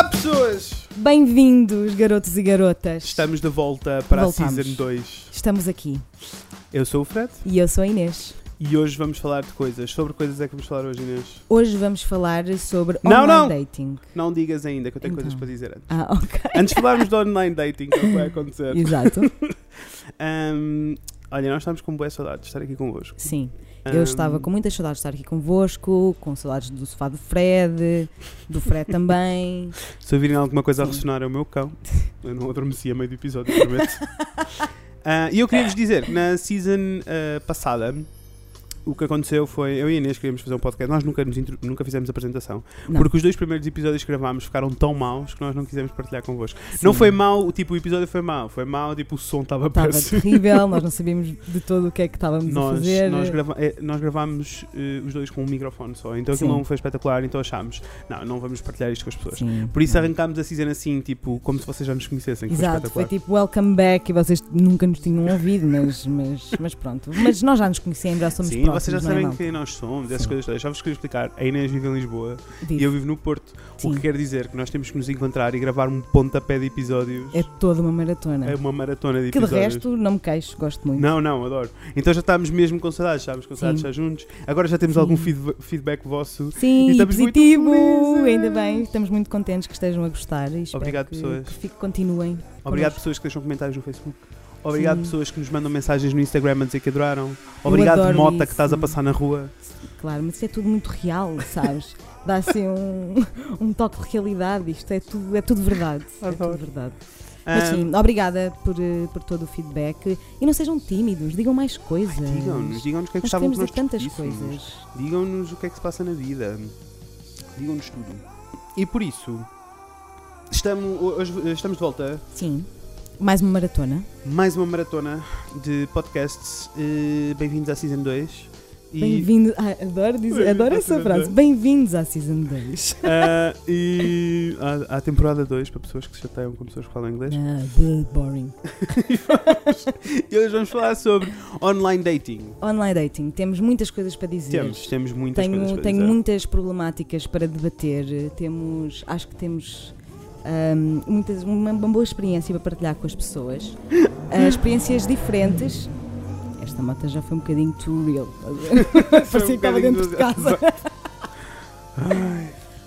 Olá, pessoas! Bem-vindos, garotos e garotas. Estamos de volta para Voltamos. a Season 2. Estamos aqui. Eu sou o Fred E eu sou a Inês. e hoje vamos falar de coisas. Sobre coisas é que vamos falar hoje, Inês? Hoje vamos falar sobre Não, online não. dating. Não digas ainda, que eu tenho Então. coisas para dizer antes. Ah, ok. Antes de falarmos de online dating, que é o que vai acontecer. Exato. Ahm, olha, nós estamos com boa saudade de estar aqui convosco. Sim. Eu estava com muitas saudades de estar aqui convosco, com saudades do sofá do Fred, do Fred também. Se ouvirem alguma coisa a Sim. ressonar, é o meu cão. Eu não adormeci a meio do episódio, prometo. Ah, E eu queria vos dizer na season ah, passada. O que aconteceu foi, eu e a Inês queríamos fazer um podcast, nós nunca, nos intro- nunca fizemos apresentação, Não. porque os dois primeiros episódios que gravámos ficaram tão maus que nós não quisemos partilhar convosco. Sim. Não foi mau, tipo, o episódio foi mau, foi mau, tipo, o som estava Estava péssimo. terrível, nós não sabíamos de todo o que é que estávamos a Nós, fazer. nós, grava eh, nós gravámos eh, os dois com um microfone só, então aquilo não foi espetacular, então achámos, não, não vamos partilhar isto com as pessoas. Sim. Por isso Não. arrancámos a season assim, tipo, como se vocês já nos conhecessem, Exato, foi foi tipo welcome back e vocês nunca nos tinham ouvido, mas, mas, mas pronto. Mas nós já nos conhecemos, já somos Sim, vocês já é, sabem quem nós somos, essas coisas todas. Já vos queria explicar. A Inês vive em Lisboa e eu vivo no Porto. O Sim. que quer dizer que nós temos que nos encontrar e gravar um pontapé de episódios. É toda uma maratona. É uma maratona de que de episódios. resto não me queixo, gosto muito. Não, não, adoro. Então já estamos mesmo com saudades, estávamos com saudades estar juntos. Agora já temos Sim. algum feedba- feedback vosso. Sim, E positivo, ainda bem, estamos muito contentes que estejam a gostar e Obrigado, que, pessoas. que continuem. Obrigado connosco. pessoas que deixam comentários no Facebook. Obrigado Sim. pessoas que nos mandam mensagens no Instagram a dizer que adoraram. Obrigado Mota que isso. estás a passar na rua. Claro, mas isso é tudo muito real, sabes? Dá assim um, um toque de realidade, isto é tudo, é tudo verdade. É tudo verdade. Mas sim, obrigada por, eh, por todo o feedback e não sejam tímidos, digam mais coisas. Digam-nos, digam-nos o que é que Nós gostavam que nós tantas coisas. Digam-nos o que é que se passa na vida. Digam-nos tudo. E por isso, estamos, hoje, estamos de volta. Sim. Mais uma maratona. Mais uma maratona de podcasts. Eh, Bem-vindos à Season 2. E, Bem-vindo. Ah, adoro, dizer, Bem-vindos adoro essa frase. Bem-vindos à Season 2. ah, e à, à temporada 2, para pessoas que se chateiam com pessoas que falam inglês. Ah, boring. E hoje vamos falar sobre online dating. Online dating, temos muitas coisas para dizer. Temos, temos muitas coisas tenho para tenho dizer. muitas problemáticas para debater. Temos, acho que temos ahm, muitas, uma, uma boa experiência para partilhar com as pessoas. Ah, experiências diferentes. Esta moto já foi um bocadinho too real. Parecia que estava dentro de casa.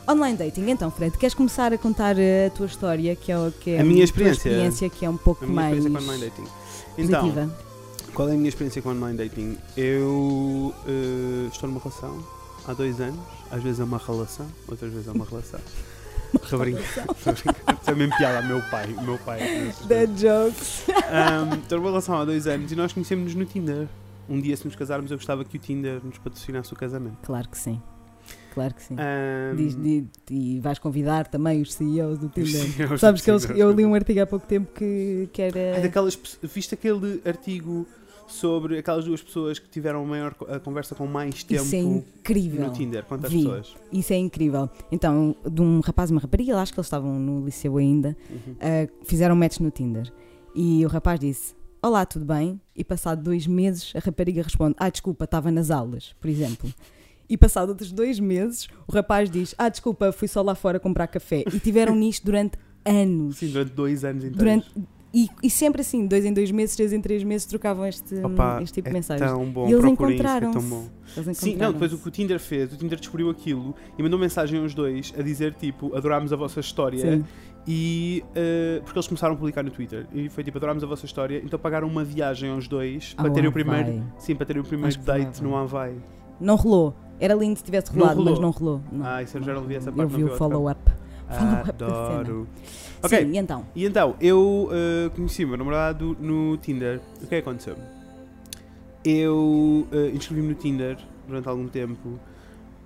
Online dating, então, Fred, queres começar a contar a tua história, que é, o- que é A minha experiência? experiência que é um pouco A minha mais experiência com online dating. Então, positiva? Qual é a minha experiência com online dating? Eu eh, estou numa relação há dois anos, às vezes é uma relação, outras vezes é uma relação. Estou a brincar, estou é mesmo piada ao meu pai. Meu pai é Dead jokes. Estou numa relação há dois anos e nós conhecemos-nos no Tinder. Um dia, se nos casarmos, eu gostava que o Tinder nos patrocinasse o casamento. Claro que sim. Claro que sim. Ahm, Diz- di- e vais convidar também os CEOs do Tinder. sim, Sabes que sim, eles, eu li um artigo há pouco tempo que, que É era. daquelas, pe- viste aquele artigo sobre aquelas duas pessoas que tiveram a maior a conversa com mais tempo Isso é incrível. no Tinder? Quantas Vi. pessoas? Isso é incrível. Então, de um rapaz e uma rapariga, acho que eles estavam no liceu ainda, Uhum. ah, fizeram match no Tinder. E o rapaz disse: Olá, tudo bem? E passado dois meses, a rapariga responde: Ah, desculpa, estava nas aulas, por exemplo. E passado outros dois meses, o rapaz diz: Ah, desculpa, fui só lá fora comprar café. E tiveram nisto durante anos. Sim, durante dois anos inteiros. Durante, e, e sempre assim, dois em dois meses, três em três meses, trocavam este, Opa, este tipo é de mensagens. tão bom, E eles que é tão encontraram-se. bom. Eles Sim, não, encontraram-se. depois o que o Tinder fez, o Tinder descobriu aquilo e mandou mensagem aos dois a dizer tipo, adorámos a vossa história Sim. e eh, porque eles começaram a publicar no Twitter e foi tipo, adorámos a vossa história, então pagaram uma viagem aos dois para Ao terem o primeiro, sim, para terem o primeiro Acho date no Havaí. Não rolou. Era lindo se tivesse rolado, rolou. mas não rolou. Não. Ah, isso eu já não vi essa Eu parte, vi o vi outra. follow-up. Da Adoro. Ok, Sim, e então? e então, eu eh, conheci o meu namorado no Tinder. O que é que aconteceu? Eu eh, inscrevi-me no Tinder durante algum tempo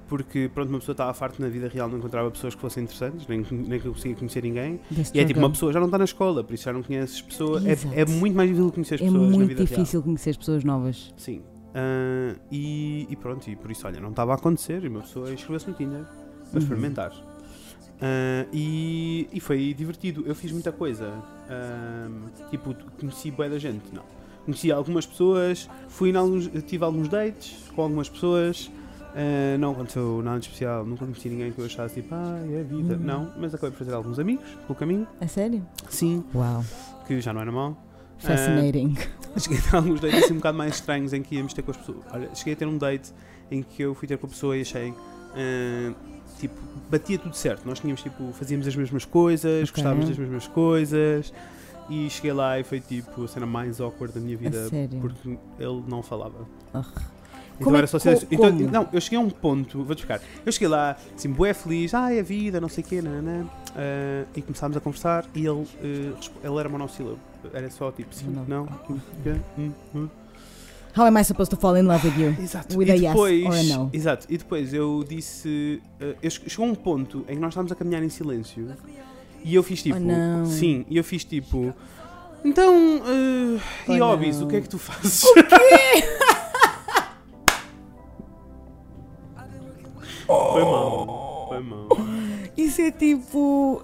porque, pronto, uma pessoa estava farta na vida real, não encontrava pessoas que fossem interessantes, nem, nem que eu conseguia conhecer ninguém. E é tipo, uma pessoa já não está na escola, por isso já não conheces pessoas. É, é muito mais difícil conhecer as É pessoas na muito vida difícil conhecer as pessoas novas. real. Sim. Ah, e, e pronto, e por isso, olha, não estava a acontecer e uma pessoa inscreveu-se no Tinder para Uhum. experimentar. Ah, e, e foi divertido. Eu fiz muita coisa. Ah, tipo, conheci boa da gente. Não. Conheci algumas pessoas, fui alguns, tive alguns dates com algumas pessoas. Uh, não aconteceu nada de especial, nunca conheci ninguém que eu achasse tipo, ah, é a vida. Hum. Não, mas acabei por fazer alguns amigos pelo caminho. A sério? Sim, Uau. que já não era mau. Fascinating. Uh, cheguei a ter alguns dates assim um bocado mais estranhos em que íamos ter com as pessoas. Olha, cheguei a ter um date em que eu fui ter com a pessoa e achei. uh, tipo, batia tudo certo. Nós tínhamos tipo, fazíamos as mesmas coisas, Ok. gostávamos das mesmas coisas. E cheguei lá e foi tipo a cena mais awkward da minha vida porque ele não falava. Ah. Então Como é era só co- Então, como? não, eu cheguei a um ponto, vou-te explicar. Eu cheguei lá, assim, bué feliz, ai, a vida, não sei o quê, nananã, ah, e começámos a conversar e ele, respo- ele era monossílabo. Era só tipo, sim, Não. não, hum, quê, hum, hum. How am I supposed to fall in love with you? Exato. With e a yes depois, or a no. Exato. E depois eu disse, che- chegou um ponto em que nós estávamos a caminhar em silêncio e eu fiz tipo, Oh, sim, e eu fiz tipo, então, eh, Oh, e hobbies, não. o que é que tu fazes? Foi mal, foi mal. Isso é tipo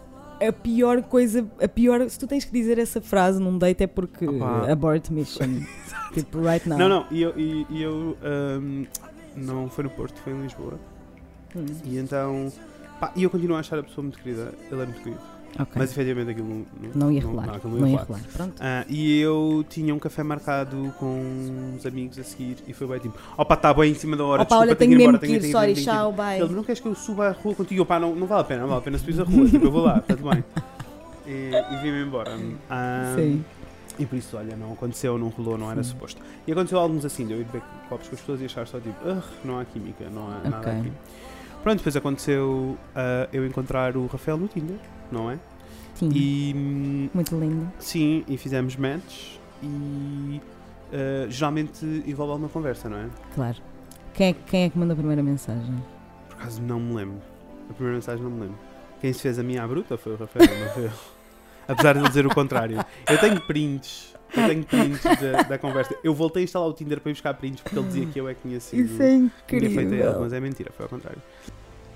a pior coisa, a pior, se tu tens que dizer essa frase num date é porque Opa. abort mission. tipo, right now. Não, não, e eu, e, e eu ahm, não foi no Porto, foi em Lisboa. Hum, E então, pá, e eu continuo a achar a pessoa muito querida, ele é muito querido. Ok. Mas efetivamente aquilo não, não ia rolar. Não, aquilo não ia rolar. Pronto. Ah, e eu tinha um café marcado com uns amigos a seguir e foi bem tipo, opa, está bem em cima da hora, Opa, desculpa, olha, tenho tenho mesmo embora, que ir, tenho, sorry, tenho, tchau, bye. Ele, não queres que eu suba a rua contigo? Pá, não, não vale a pena, não vale a pena subir a rua, tipo, eu vou lá, está tudo bem. E, e vim-me embora. Ah, Sim. E por isso, olha, não aconteceu, não rolou, não era Sim. suposto. E aconteceu alguns assim, de eu ir beber copos com as pessoas e achar só tipo, "Ugh, não há química, não há nada Ok. aqui. Pronto, depois aconteceu ah, eu encontrar o Rafael no Tinder, não é? Sim. E Muito lindo. sim, e fizemos match e ah, geralmente envolve alguma conversa, não é? Claro. Quem é, quem é que manda a primeira mensagem? Por acaso não me lembro. A primeira mensagem não me lembro. Quem se fez a minha à bruta foi o Rafael, não foi eu. Apesar de ele dizer o contrário. Eu tenho prints. Eu tenho prints da, da conversa. Eu voltei a instalar o Tinder para ir buscar prints porque ele dizia que eu é que tinha sido. Isso é tinha feito ele, incrível. mas é mentira, foi ao contrário.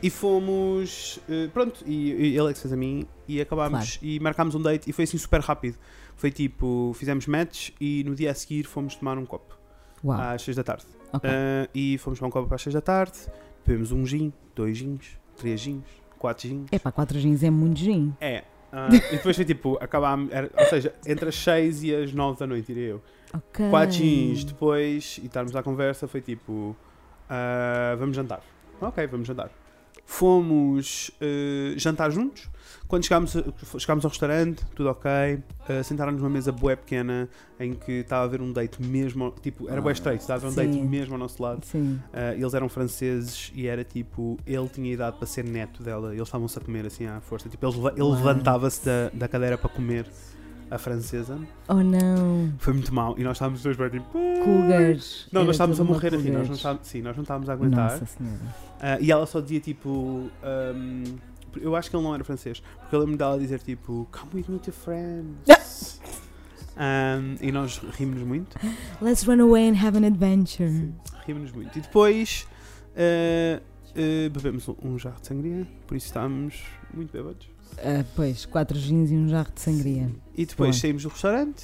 E fomos. eh, pronto, e, e ele é fez a mim e acabámos e marcámos um date e foi assim super rápido. Foi tipo, fizemos match e no dia a seguir fomos tomar um copo Uau. às 6 da tarde. ok. Ah, e fomos tomar um copo às 6 da tarde, bebemos um gin, dois gins, três gins, quatro gins. Epá, 4 jeans é muito gin. É. ah, e depois foi tipo, acabámos, ou seja, entre as 6 e as 9 da noite, diria eu. Ok. Quatro gins depois, e estarmos à conversa, foi tipo, ah, vamos jantar. Ok, vamos jantar. Fomos ah, jantar juntos. Quando chegámos, chegámos ao restaurante, tudo ok. Uh, Sentaram-nos numa mesa bué pequena em que estava a haver um date mesmo, tipo, era bué Ah, estreito, estava a haver um date mesmo ao nosso lado. Sim. Uh, eles eram franceses e era tipo, ele tinha idade para ser neto dela, eles estavam-se a comer assim à força. Tipo, ele, ele levantava-se da, da cadeira para comer a francesa. Oh não. Foi muito mal e nós estávamos os dois bem tipo. Cougars. Não, Era nós estávamos a morrer assim, nós não estávamos, sim, nós não estávamos a aguentar. Nossa senhora. Uh, e ela só dizia tipo. um, eu acho que ele não era francês, porque eu lembro dela dizer tipo, Come with me to friends. Um, e nós rimos muito. Let's run away and have an adventure. Rimos muito. E depois uh, uh, bebemos um, um jarro de sangria, por isso estávamos muito bêbados. Ah, pois, 4 jeans e um jarro de sangria. E depois Boa. saímos do restaurante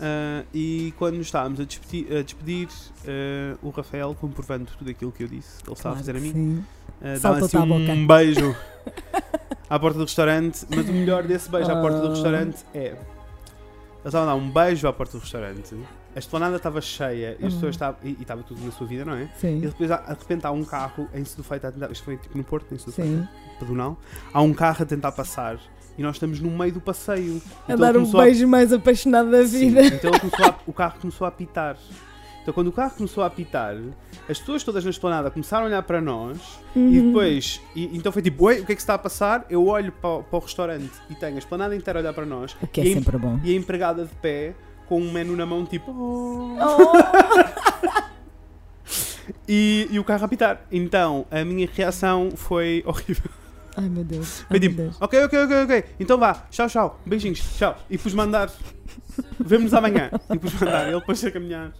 uh, e quando nos estávamos a despedir, a despedir uh, o Rafael, comprovando tudo aquilo que eu disse, que ele estava a fazer a mim, Sim. uh, dá Saltou-te assim à boca. um beijo à porta do restaurante. Mas o melhor desse beijo à porta do Ah. restaurante é. Ele estava a dar um beijo à porta do restaurante, a esplanada estava cheia e as Hum. pessoas estavam. E e estava tudo na sua vida, não é? E Sim. depois, há- de repente, há um carro em Sedufeito a tentar. Isto foi tipo no Porto, em Sedufeito, Sim. pedonal. Há um carro a tentar passar e nós estamos no meio do passeio. A Então dar um começou a- beijo mais apaixonado da Sim, vida. então ele começou a- o carro começou a apitar. Então, quando o carro começou a apitar, as pessoas todas na esplanada começaram a olhar para nós e Uhum. depois. E, então foi tipo: Oi, o que é que se está a passar? Eu olho para, o- para o restaurante e tenho a esplanada inteira a olhar para nós O que é e, em- sempre bom. e a empregada de pé com um menu na mão, tipo. "Oh". Oh! E, e o carro a apitar. Então a minha reação foi horrível. Ai meu Deus. Ai, meu tipo: Deus. Ok, ok, ok, ok. Então vá, tchau, tchau. Beijinhos, tchau. E pus mandar. Vemo-nos amanhã. E pus mandar. Ele pôs a caminhar.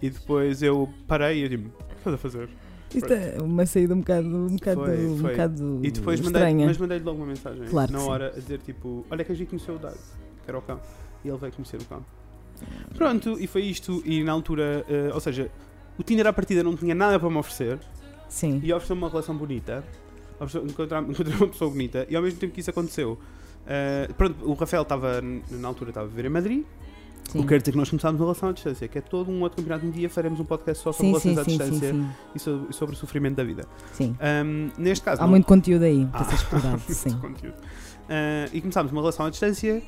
E depois eu parei e eu digo: O que estás a fazer? Isto é uma saída um bocado, um bocado, Foi, um foi. bocado E depois mandei, estranha. mas mandei-lhe logo uma mensagem Claro na que sim. hora a dizer tipo, olha que a gente conheceu o Dado, que era o cão. E ele veio conhecer o cão. Pronto, e foi isto. E na altura, eh, ou seja, o Tinder à partida não tinha nada para me oferecer. Sim. e ofereceu-me uma relação bonita. Encontrei uma pessoa bonita e ao mesmo tempo que isso aconteceu. eh, pronto, o Rafael estava, na altura, estava a viver em Madrid. Sim. O que quer dizer que nós começámos uma relação à distância, que é todo um outro campeonato. Um dia faremos um podcast só sobre Sim, relações sim, à distância sim, E, sobre, sobre o sofrimento da vida. sim. Ahm, neste caso, Há não- muito conteúdo aí para Ah. ser explorado, muito sim. conteúdo. Ah, e começámos uma relação à distância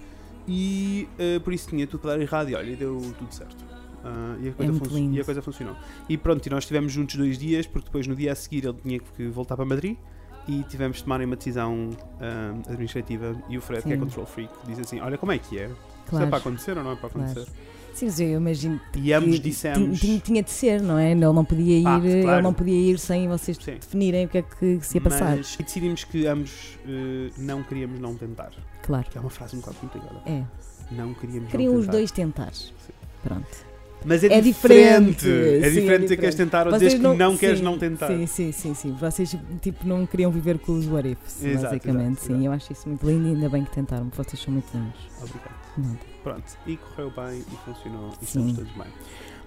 e ah, por isso tinha tudo para dar errado e olha, deu tudo certo. Ah, e, a coisa É funci- lindo. e a coisa funcionou. E pronto, e nós estivemos juntos dois dias, porque depois no dia a seguir ele tinha que voltar para Madrid e tivemos de tomar uma decisão ah, administrativa. E o Fred, que é Sim. control freak, diz assim: Olha, como é que é? Se é Claro. para acontecer ou não é para Claro. Sim, eu imagino E ambos que dissemos. tinha, de ser, não é? Ele não podia ir, Ah, claro. ele não podia ir sem vocês Sim. definirem o que é que se ia passar. Mas e decidimos que ambos eh, não queríamos não tentar. Claro. Que é uma frase um bocado complicada. É. Não queríamos Queriam não os tentar. dois tentar. Pronto. Mas é, É diferente. diferente. É Sim, diferente é dizer que queres tentar ou dizer que não queres sim, não tentar. Sim, sim, sim, sim. Vocês tipo não queriam viver com os what ifs, Exato, basicamente. exato, sim, exato. eu acho isso muito lindo e ainda bem que tentaram, vocês são muito lindos. Obrigado. Nada. Pronto. E correu bem e funcionou e estamos todos bem.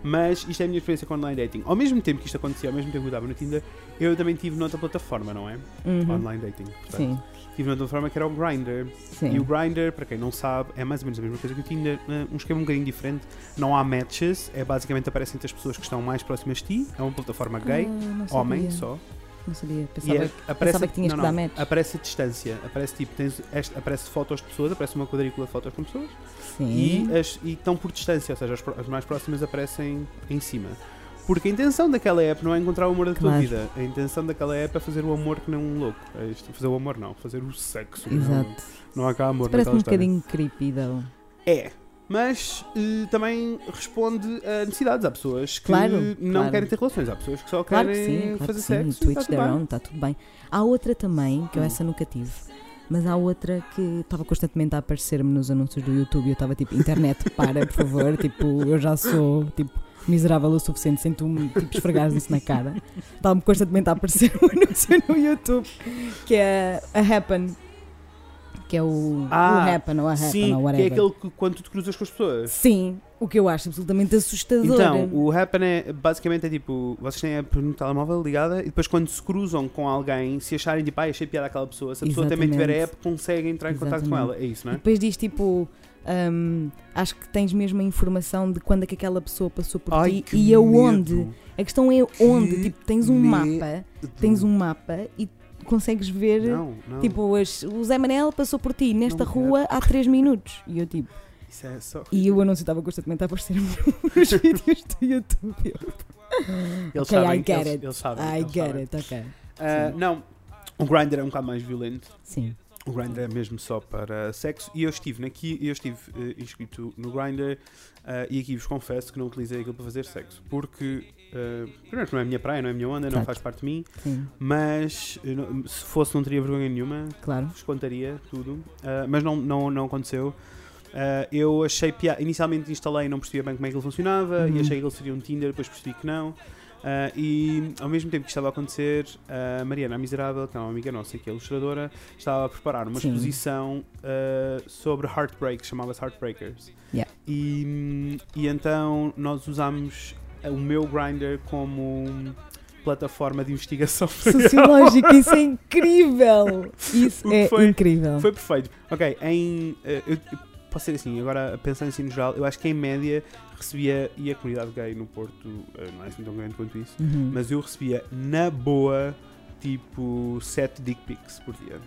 Mas isto é a minha experiência com online dating. Ao mesmo tempo que isto acontecia, ao mesmo tempo que eu estava no Tinder, eu também tive noutra plataforma, não é? Uhum. Online dating. Portanto, Sim, Tive noutra plataforma que era o Grindr. sim. E o Grindr, para quem não sabe, é mais ou menos a mesma coisa que o Tinder, eh, um esquema um bocadinho diferente. Não há matches, é basicamente aparecem as pessoas que estão mais próximas de ti. É uma plataforma gay, Ah, homem só. Não sabia. Pensava, é- aparece, pensava que tinhas não, que dar não. Aparece a distância. Aparece tipo, tens este- aparece fotos de pessoas, aparece uma quadrícula de fotos com pessoas Sim. e, as, e estão por distância, ou seja, as, as mais próximas aparecem em cima. Porque a intenção daquela app não é encontrar o amor da tua Claro. vida. A intenção daquela app é fazer o amor que nem um louco. É isto, fazer o amor não, fazer o sexo. que não- Exato. Não, há cá amor Parece naquela um história. bocadinho creepy, though. É. Mas eh, também responde a necessidades. Há pessoas que Claro, não claro. querem ter relações. Há pessoas que só Claro que querem sim, claro fazer que sim. sexo. Twitch está their own, está tudo bem. Há outra também, que eu essa nunca tive. Mas há outra que estava constantemente a aparecer-me nos anúncios do YouTube e eu estava tipo, internet, para, por favor. tipo, eu já sou tipo, miserável o suficiente sem tu me tipo, esfregares isso na cara. Estava-me constantemente a aparecer um anúncio no YouTube que é a Happen. Que é o, Ah, o Happen ou a Happen Sim, ou que whatever. é aquele que quando tu te cruzas com as pessoas. Sim, o que eu acho absolutamente assustador. Então, o Happen é basicamente é tipo, vocês têm a app no telemóvel ligada e depois quando se cruzam com alguém, se acharem tipo, ah, achei piada aquela pessoa, se a pessoa também tiver a Exatamente. app, consegue entrar em contato com Exatamente. ela. É isso, E não é? depois diz tipo. hum, acho que tens mesmo a informação de quando é que aquela pessoa passou por Ai, ti que e aonde. medo. A questão é onde. Que Tipo, tens um medo. mapa, tens um mapa e consegues ver. Não, não. Tipo, as- o Zé Manel passou por ti nesta Não rua há 3 minutos. E eu tipo. Isso é só. E o anúncio estava constantemente a aparecer nos vídeos do YouTube. Eles Ok, sabem, I get eles, it. eles sabem. I eles get sabem. it, ok. Sim. não, o Grindr é um bocado mais violento. Sim. O Grindr é mesmo só para sexo e eu estive aqui, eu estive eh, inscrito no Grindr eh, e aqui vos confesso que não utilizei aquilo para fazer sexo porque eh, primeiro que não é a minha praia, não é a minha onda, não Exato. faz parte de mim, Sim, mas não- se fosse não teria vergonha nenhuma, claro. vos contaria tudo, eh, mas não, não, não aconteceu. Eh, eu achei piada, inicialmente instalei e não percebia bem como é que ele funcionava Uhum. e achei que ele seria um Tinder, depois percebi que não. Ah, e ao mesmo tempo que estava a acontecer, a Mariana a Miserável, que é uma amiga nossa que é ilustradora, estava a preparar uma Sim. exposição ah, sobre heartbreaks, chamava-se Heartbreakers. Yeah. E, e então nós usámos o meu Grindr como plataforma de investigação. Sociológico, isso é incrível! Isso é foi- incrível. Foi perfeito. Ok, em. eh, eu, eu posso ser assim, agora pensando assim no geral, eu acho que em média recebia, e a comunidade gay no Porto eh, não é assim tão grande quanto isso, Uhum. mas eu recebia na boa tipo 7 dick pics por dia.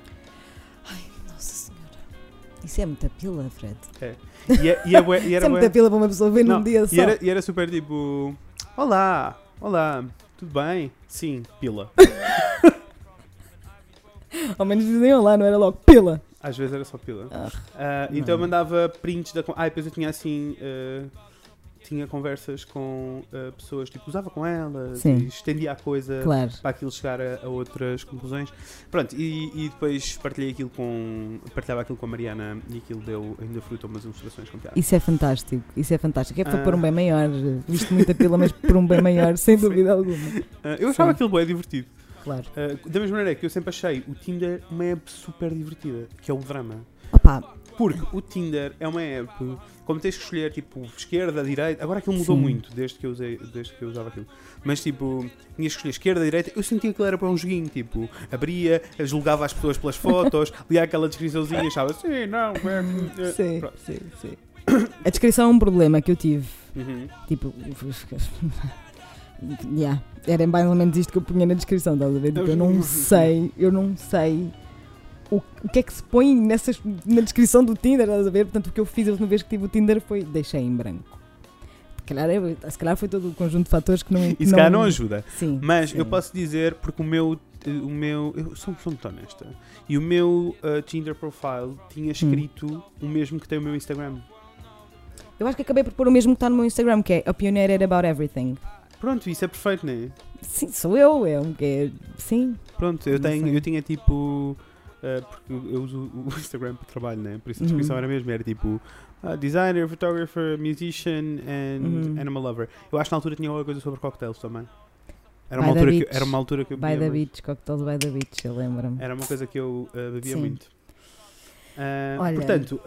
Isso é muita pila, Fred. E, é- e, é e Isso era é muita pila para uma pessoa ver num dia só. e era, e era super tipo: Olá, olá, tudo bem? Sim, pila. Ao menos dizem olá, não era logo pila. Às vezes era só pila. Ah, Não. então eu mandava prints da. Ah, depois eu tinha assim. ah, tinha conversas com ah, pessoas, tipo, usava com elas, Sim. e estendia a coisa claro. para aquilo chegar a, a outras conclusões. Pronto, e, e depois partilhei aquilo com. partilhava aquilo com a Mariana e aquilo deu ainda fruto a umas ilustrações com. Isso é fantástico. Isso é fantástico. É para Ah. pôr um bem maior. Visto muita pila, mas por um bem maior, sem dúvida alguma. Ah, eu achava Sim. aquilo bem divertido. Claro. Ah, da mesma maneira que eu sempre achei o Tinder uma app super divertida, que é o drama. Opa, Porque o Tinder é uma app, como tens que escolher tipo esquerda, direita, agora aquilo mudou Sim. muito desde que, eu usei, desde que eu usava aquilo. Mas tipo, tinhas que escolher esquerda, direita, eu sentia que aquilo era para um joguinho, tipo, abria, julgava as pessoas pelas fotos, lia aquela descriçãozinha, achava sim, não, é, é. Sim, Pronto. sim, sim. A descrição é um problema que eu tive. Uhum. Tipo. yeah. Era mais ou menos isto que eu punha na descrição, estás a ver? Tipo, eu não sei, eu não sei o, o que é que se põe nessas, na descrição do Tinder, estás a ver? Portanto, o que eu fiz a última vez que tive o Tinder foi deixei em branco. Se calhar, se calhar foi todo o conjunto de fatores que não. E se calhar não ajuda. Sim. Mas sim. eu posso dizer, porque o meu. O meu eu sou, sou muito honesta. E o meu uh, Tinder profile tinha escrito o mesmo que tem o meu Instagram. Eu acho que acabei por pôr o mesmo que está no meu Instagram, que é Opinionated About Everything. Pronto, isso é perfeito, não é? Sim, sou eu, é, um- é sim. Pronto, eu, Não tenho, eu tinha tipo. Uh, porque eu uso o Instagram para trabalho, né? Por isso a Uhum. descrição era mesmo, era tipo uh, designer, photographer, musician and Uhum. animal lover. Eu acho que na altura tinha alguma coisa sobre cocktails também. Era By uma, the altura que, era uma altura que eu By bebia the muito. Beach, Cocktails by the Beach, eu lembro-me. Era uma coisa que eu uh, bebia Sim. muito. Uh, Olha. Portanto,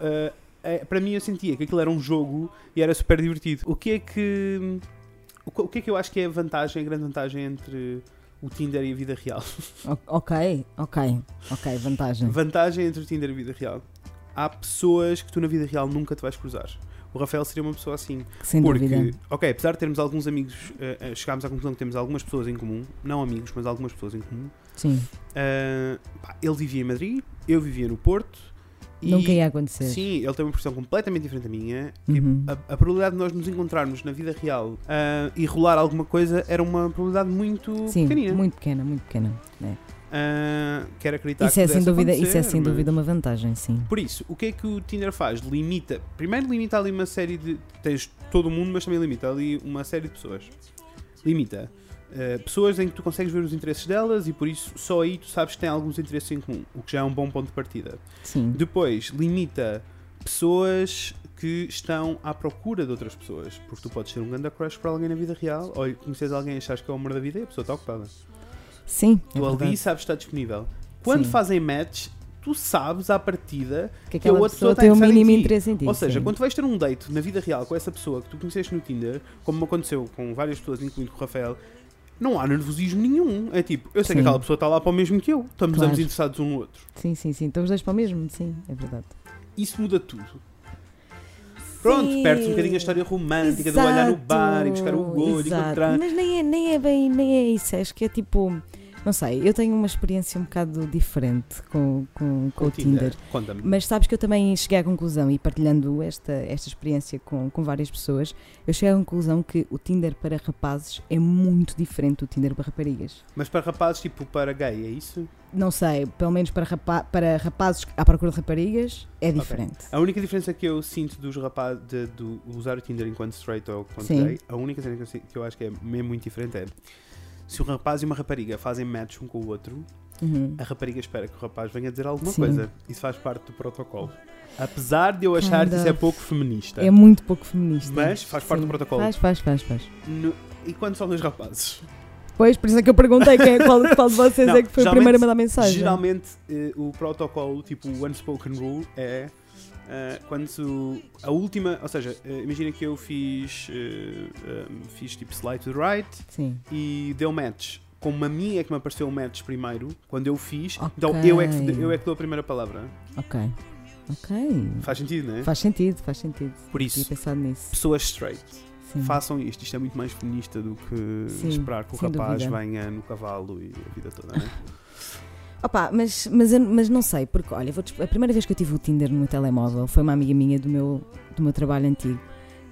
para mim eu sentia que aquilo era um jogo e era super divertido. O que é que- o que é que eu acho que é a vantagem, a grande vantagem entre o Tinder e a vida real? Ok, ok, ok, vantagem. Vantagem entre o Tinder e a vida real. Há pessoas que tu na vida real nunca te vais cruzar. O Rafael seria uma pessoa assim. Sem porque, dúvida. ok, apesar de termos alguns amigos, eh, chegámos à conclusão que temos algumas pessoas em comum, não amigos, mas algumas pessoas em comum. Sim, eh, pá, ele vivia em Madrid, eu vivia no Porto. Nunca ia acontecer. Sim, ele tem uma profissão completamente diferente da minha. Uhum. a, a probabilidade de nós nos encontrarmos na vida real ah, e rolar alguma coisa era uma probabilidade muito Sim, pequenina. muito pequena, muito pequena. É. Ah, quero acreditar Isso que é sem dúvida, isso é sem mas- dúvida uma vantagem, sim. Por isso, o que é que o Tinder faz? Limita, primeiro limita ali uma série de. Tens todo o mundo, mas também limita ali uma série de pessoas. Limita eh, pessoas em que tu consegues ver os interesses delas e por isso só aí tu sabes que têm alguns interesses em comum, o que já é um bom ponto de partida. Sim. Depois, limita pessoas que estão à procura de outras pessoas, porque tu podes ser um grande crush para alguém na vida real ou conheces alguém e achas que é o amor da vida e a pessoa está ocupada. Sim, é tu ali verdade. sabes que está disponível. Quando Sim. fazem match, tu sabes à partida que que a outra pessoa pessoa tem o em mínimo ti. interesse em ti. Ou seja, sim. quando vais ter um date na vida real com essa pessoa que tu conheceste no Tinder, como aconteceu com várias pessoas, incluindo com o Rafael, não há nervosismo nenhum. É tipo, eu sei que Sim. aquela pessoa está lá para o mesmo que eu. Estamos Claro. ambos interessados um no outro. Sim, sim, sim. Estamos dois para o mesmo, sim, é verdade. Isso muda tudo. Pronto, Sim. perde-se um bocadinho a história romântica do olhar no bar e buscar o e Exato. encontrar. Mas nem é, nem é bem, nem é isso. Acho que é tipo. Não sei, eu tenho uma experiência um bocado diferente com, com, com o Tinder. Conta-me. Mas sabes que eu também cheguei à conclusão, e partilhando esta, esta experiência com, com várias pessoas, eu cheguei à conclusão que o Tinder para rapazes é muito diferente do Tinder para raparigas. Mas para rapazes, tipo para gay, é isso? Não sei, pelo menos para, rapa para rapazes à procura de raparigas é diferente. A única diferença que eu sinto dos rapazes de, do usar o Tinder enquanto straight ou enquanto Sim. gay, a única cena que eu, que eu acho que é mesmo muito diferente é se um rapaz e uma rapariga fazem match um com o outro, Uhum. a rapariga espera que o rapaz venha dizer alguma Sim. coisa. Isso faz parte do protocolo. Apesar de eu achar que isso é pouco feminista. É muito pouco feminista. Mas faz parte Sim. do protocolo. Faz, faz, faz, faz. No- e quando são dois rapazes? Pois, por isso é que eu perguntei quem é, qual, qual de vocês Não, é que foi o primeiro a mandar mensagem. Geralmente eh, o protocolo, tipo o unspoken rule, é eh, quando a última, ou seja, eh, imagina que eu fiz, eh, eh, fiz tipo slide to the right Sim. e deu match. Como a mim é que me apareceu o match primeiro, quando eu fiz, Ok. então eu é, que, eu é que dou a primeira palavra. Ok. Ok. Faz sentido, não é? Faz sentido, faz sentido. Por isso, pessoas straight, Sim. façam isto. Isto é muito mais feminista do que Sim, esperar que o rapaz dúvida. venha no cavalo e a vida toda, não é? Opa, mas, mas, mas não sei, porque olha, vou a primeira vez que eu tive o Tinder no meu telemóvel foi uma amiga minha do meu, do meu trabalho antigo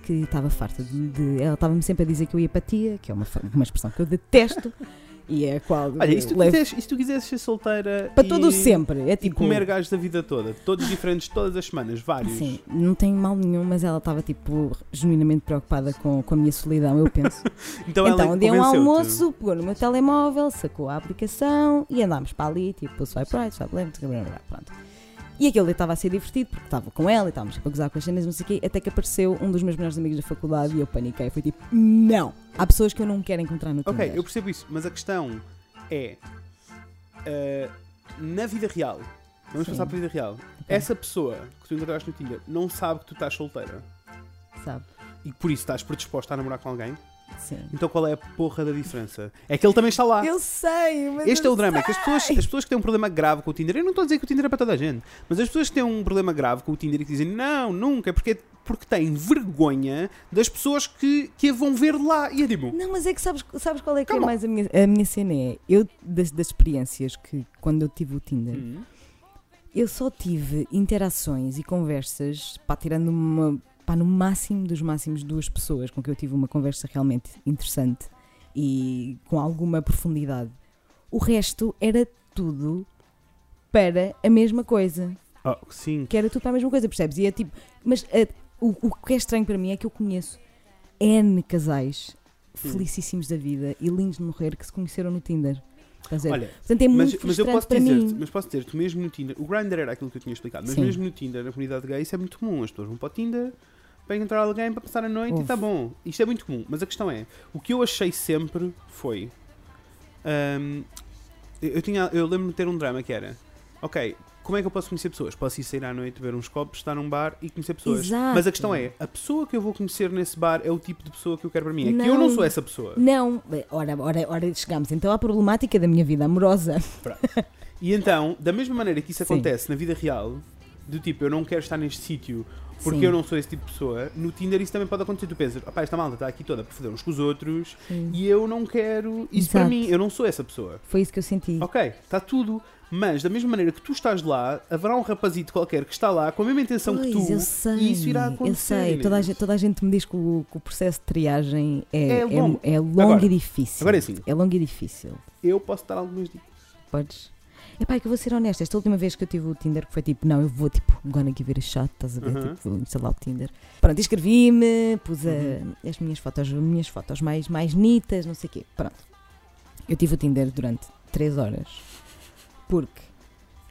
que estava farta de, de- Ela estava-me sempre a dizer que eu ia para tia, que é uma, uma expressão que eu detesto e é qual. Olha, e se tu, levo quiseres, e se tu quiseres ser solteira para e, todo o sempre. É e tipo. comer gajos da vida toda, todos diferentes, todas as semanas, vários. Sim, não tem mal nenhum, mas ela estava tipo genuinamente preocupada com, com a minha solidão, eu penso. Então, então, um dia um almoço, pegou no meu telemóvel, sacou a aplicação e andámos para ali, tipo, swipe right, swipe left, blá, blá, blá, pronto. E aquele estava a ser divertido porque estava com ela e estávamos a gozar com as cenas, não sei o quê, até que apareceu um dos meus melhores amigos da faculdade e eu paniquei. Foi tipo, não! Há pessoas que eu não quero encontrar no Tinder. Ok, eu percebo isso, mas a questão é. eh, na vida real, Vamos Sim. passar para a vida real. Essa pessoa que tu encontraste no Tinder não sabe que tu estás solteira Sabe? e por isso estás predisposta a namorar com alguém. Sim. Então qual é a porra da diferença? É que ele também está lá. Eu sei, mas Este é o drama, é que as sei. pessoas, as pessoas que têm um problema grave com o Tinder, eu não estou a dizer que o Tinder é para toda a gente, mas as pessoas que têm um problema grave com o Tinder e que dizem não, nunca, é porque, porque têm vergonha das pessoas que, que a vão ver lá. E é tipo, Não, mas é que sabes, sabes qual é que é mais a minha, a minha cena? É, eu, das, das experiências que, quando eu tive o Tinder, hum, eu só tive interações e conversas, pá, tirando uma, pá, no máximo dos máximos duas pessoas com que eu tive uma conversa realmente interessante e com alguma profundidade. O resto era tudo para a mesma coisa. oh, sim, Que era tudo para a mesma coisa, percebes? E é tipo, mas eh, o, o que é estranho para mim é que eu conheço N casais felicíssimos da vida e lindos de morrer que se conheceram no Tinder. Ver? olha, Portanto, é mas, muito mas eu frustrante posso dizer, mas posso dizer, tu mesmo no Tinder, o Grindr era aquilo que eu tinha explicado, mas Sim. mesmo no Tinder, na comunidade gay, isso é muito comum. As pessoas vão para o Tinder para encontrar alguém para passar a noite e Ouve. está bom. Isto é muito comum. Mas a questão é, o que eu achei sempre foi. hum, eu, tinha, eu lembro-me de ter um drama que era, ok, como é que eu posso conhecer pessoas? Posso ir sair à noite, beber uns copos, estar num bar e conhecer pessoas. Exato. Mas a questão é, a pessoa que eu vou conhecer nesse bar é o tipo de pessoa que eu quero para mim. É que eu não Não. sou essa pessoa. Não, ora, ora, ora chegamos então à problemática da minha vida amorosa. E então, da mesma maneira que isso Sim. acontece na vida real, do tipo, eu não quero estar neste sítio porque Sim. eu não sou esse tipo de pessoa, no Tinder isso também pode acontecer. Tu pensas, opá, esta malta está aqui toda para foder uns com os outros Sim. e eu não quero isso para Exato. mim, eu não sou essa pessoa. Foi isso que eu senti. Ok, está tudo. Mas da mesma maneira que tu estás lá, haverá um rapazito qualquer que está lá com a mesma intenção que Pois, tu eu sei, e isso irá eu acontecer. sei. Toda a, gente, toda a gente me diz que o, que o processo de triagem é, É é, longo. é longo Agora- e difícil. agora é assim. É longo e difícil. Eu posso dar algumas dicas. Podes? Epá, é que eu vou ser honesta. Esta última vez que eu tive o Tinder, que foi tipo, não, eu vou tipo, gonna give it a shot, estás a ver? Uhum. Tipo, vou instalar o Tinder. Pronto, inscrevi-me, pus a- Uhum. as minhas fotos, as minhas fotos mais, mais nitas, não sei o quê. Pronto. Eu tive o Tinder durante 3 horas. Porque,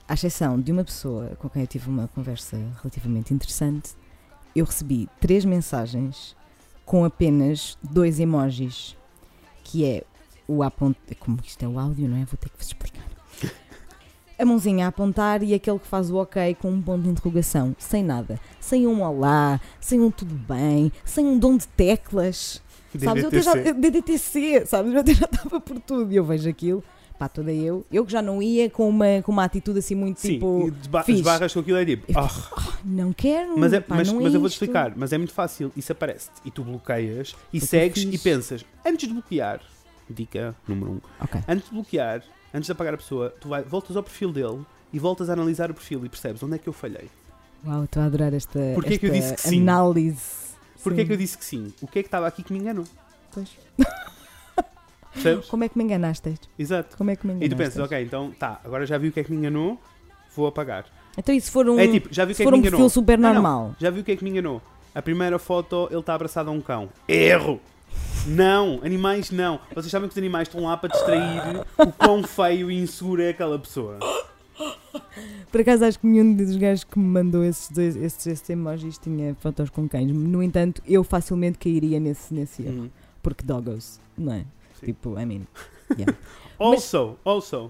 à exceção de uma pessoa com quem eu tive uma conversa relativamente interessante, eu recebi três mensagens com apenas dois emojis, que é o apontar. Como isto é o áudio, não é? Vou ter que vos explicar. A mãozinha a apontar e aquele que faz o ok com um ponto de interrogação, sem nada. Sem um olá, sem um tudo bem, sem um dom de teclas. Sabes, eu até já, DDTC. DDTC, sabes? Eu até já estava por tudo e eu vejo aquilo, pá, toda eu. Eu que já não ia com uma, com uma atitude assim muito Sim, tipo, e desba- fixe. esbarras com aquilo é tipo, Eu- "Ah, não quero, Mas, é, pá, mas, não é mas eu vou-te isto." explicar, mas é muito fácil. Isso aparece-te e tu bloqueias e segues e pensas, antes de bloquear, dica número 1, um, Ok. antes de bloquear, antes de apagar a pessoa, tu vai, voltas ao perfil dele e voltas a analisar o perfil e percebes onde é que eu falhei. Uau, estou a adorar esta, Porquê esta que eu disse que sim? análise. Porquê Sim, que eu disse que sim? O que é que estava aqui que me enganou? pois. Percebes? Como é que me enganaste? Exato. Como é que me E enganaste? tu pensas, ok, então tá, agora já vi o que é que me enganou, vou apagar. Então e se for um, É tipo, já vi o que é que um me perfil enganou. super Não, não. normal? Já vi o que é que me enganou. A primeira foto, ele está abraçado a um cão. Erro! Não, animais não. Vocês sabem que os animais estão lá para distrair o quão feio e inseguro é aquela pessoa. Por acaso acho que nenhum dos gajos que me mandou esses, dois, esses, esses emojis tinha fotos com cães. No entanto, eu facilmente cairia nesse, nesse erro. Hum. Porque doggos, não é? Sim. Tipo, I mean. Yeah. Also, also,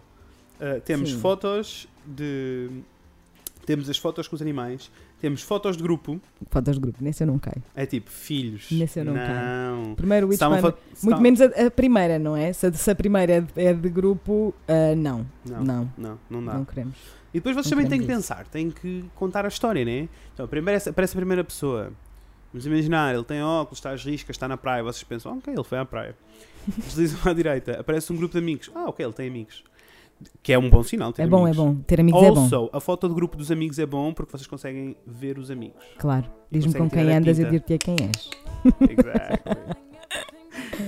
uh, temos Sim. fotos de. Temos as fotos com os animais, temos fotos de grupo, Fotos de grupo, nesse eu não caio. é tipo filhos. Nesse eu não não. Primeiro, uma one? foto- Muito está- menos a, a primeira, não é? Se, a- se a primeira é de, é grupo, ah, não. Não, Não, não, não não, dá. queremos. E depois vocês Não também têm que pensar, têm que contar a história, né? Então, primeiro aparece a primeira pessoa. Vamos imaginar, ele tem óculos, está às riscas, está na praia. Vocês pensam, ok, ele foi à praia. Deslizam à direita, aparece um grupo de amigos. Ah, ok, ele tem amigos. Que é um bom sinal. É bom, é amigos. bom. Ter amigos é bom. Also, a foto do grupo dos amigos é bom porque vocês conseguem ver os amigos. Claro. Diz-me com quem andas e tinta. dir-te a quem és. Exactly.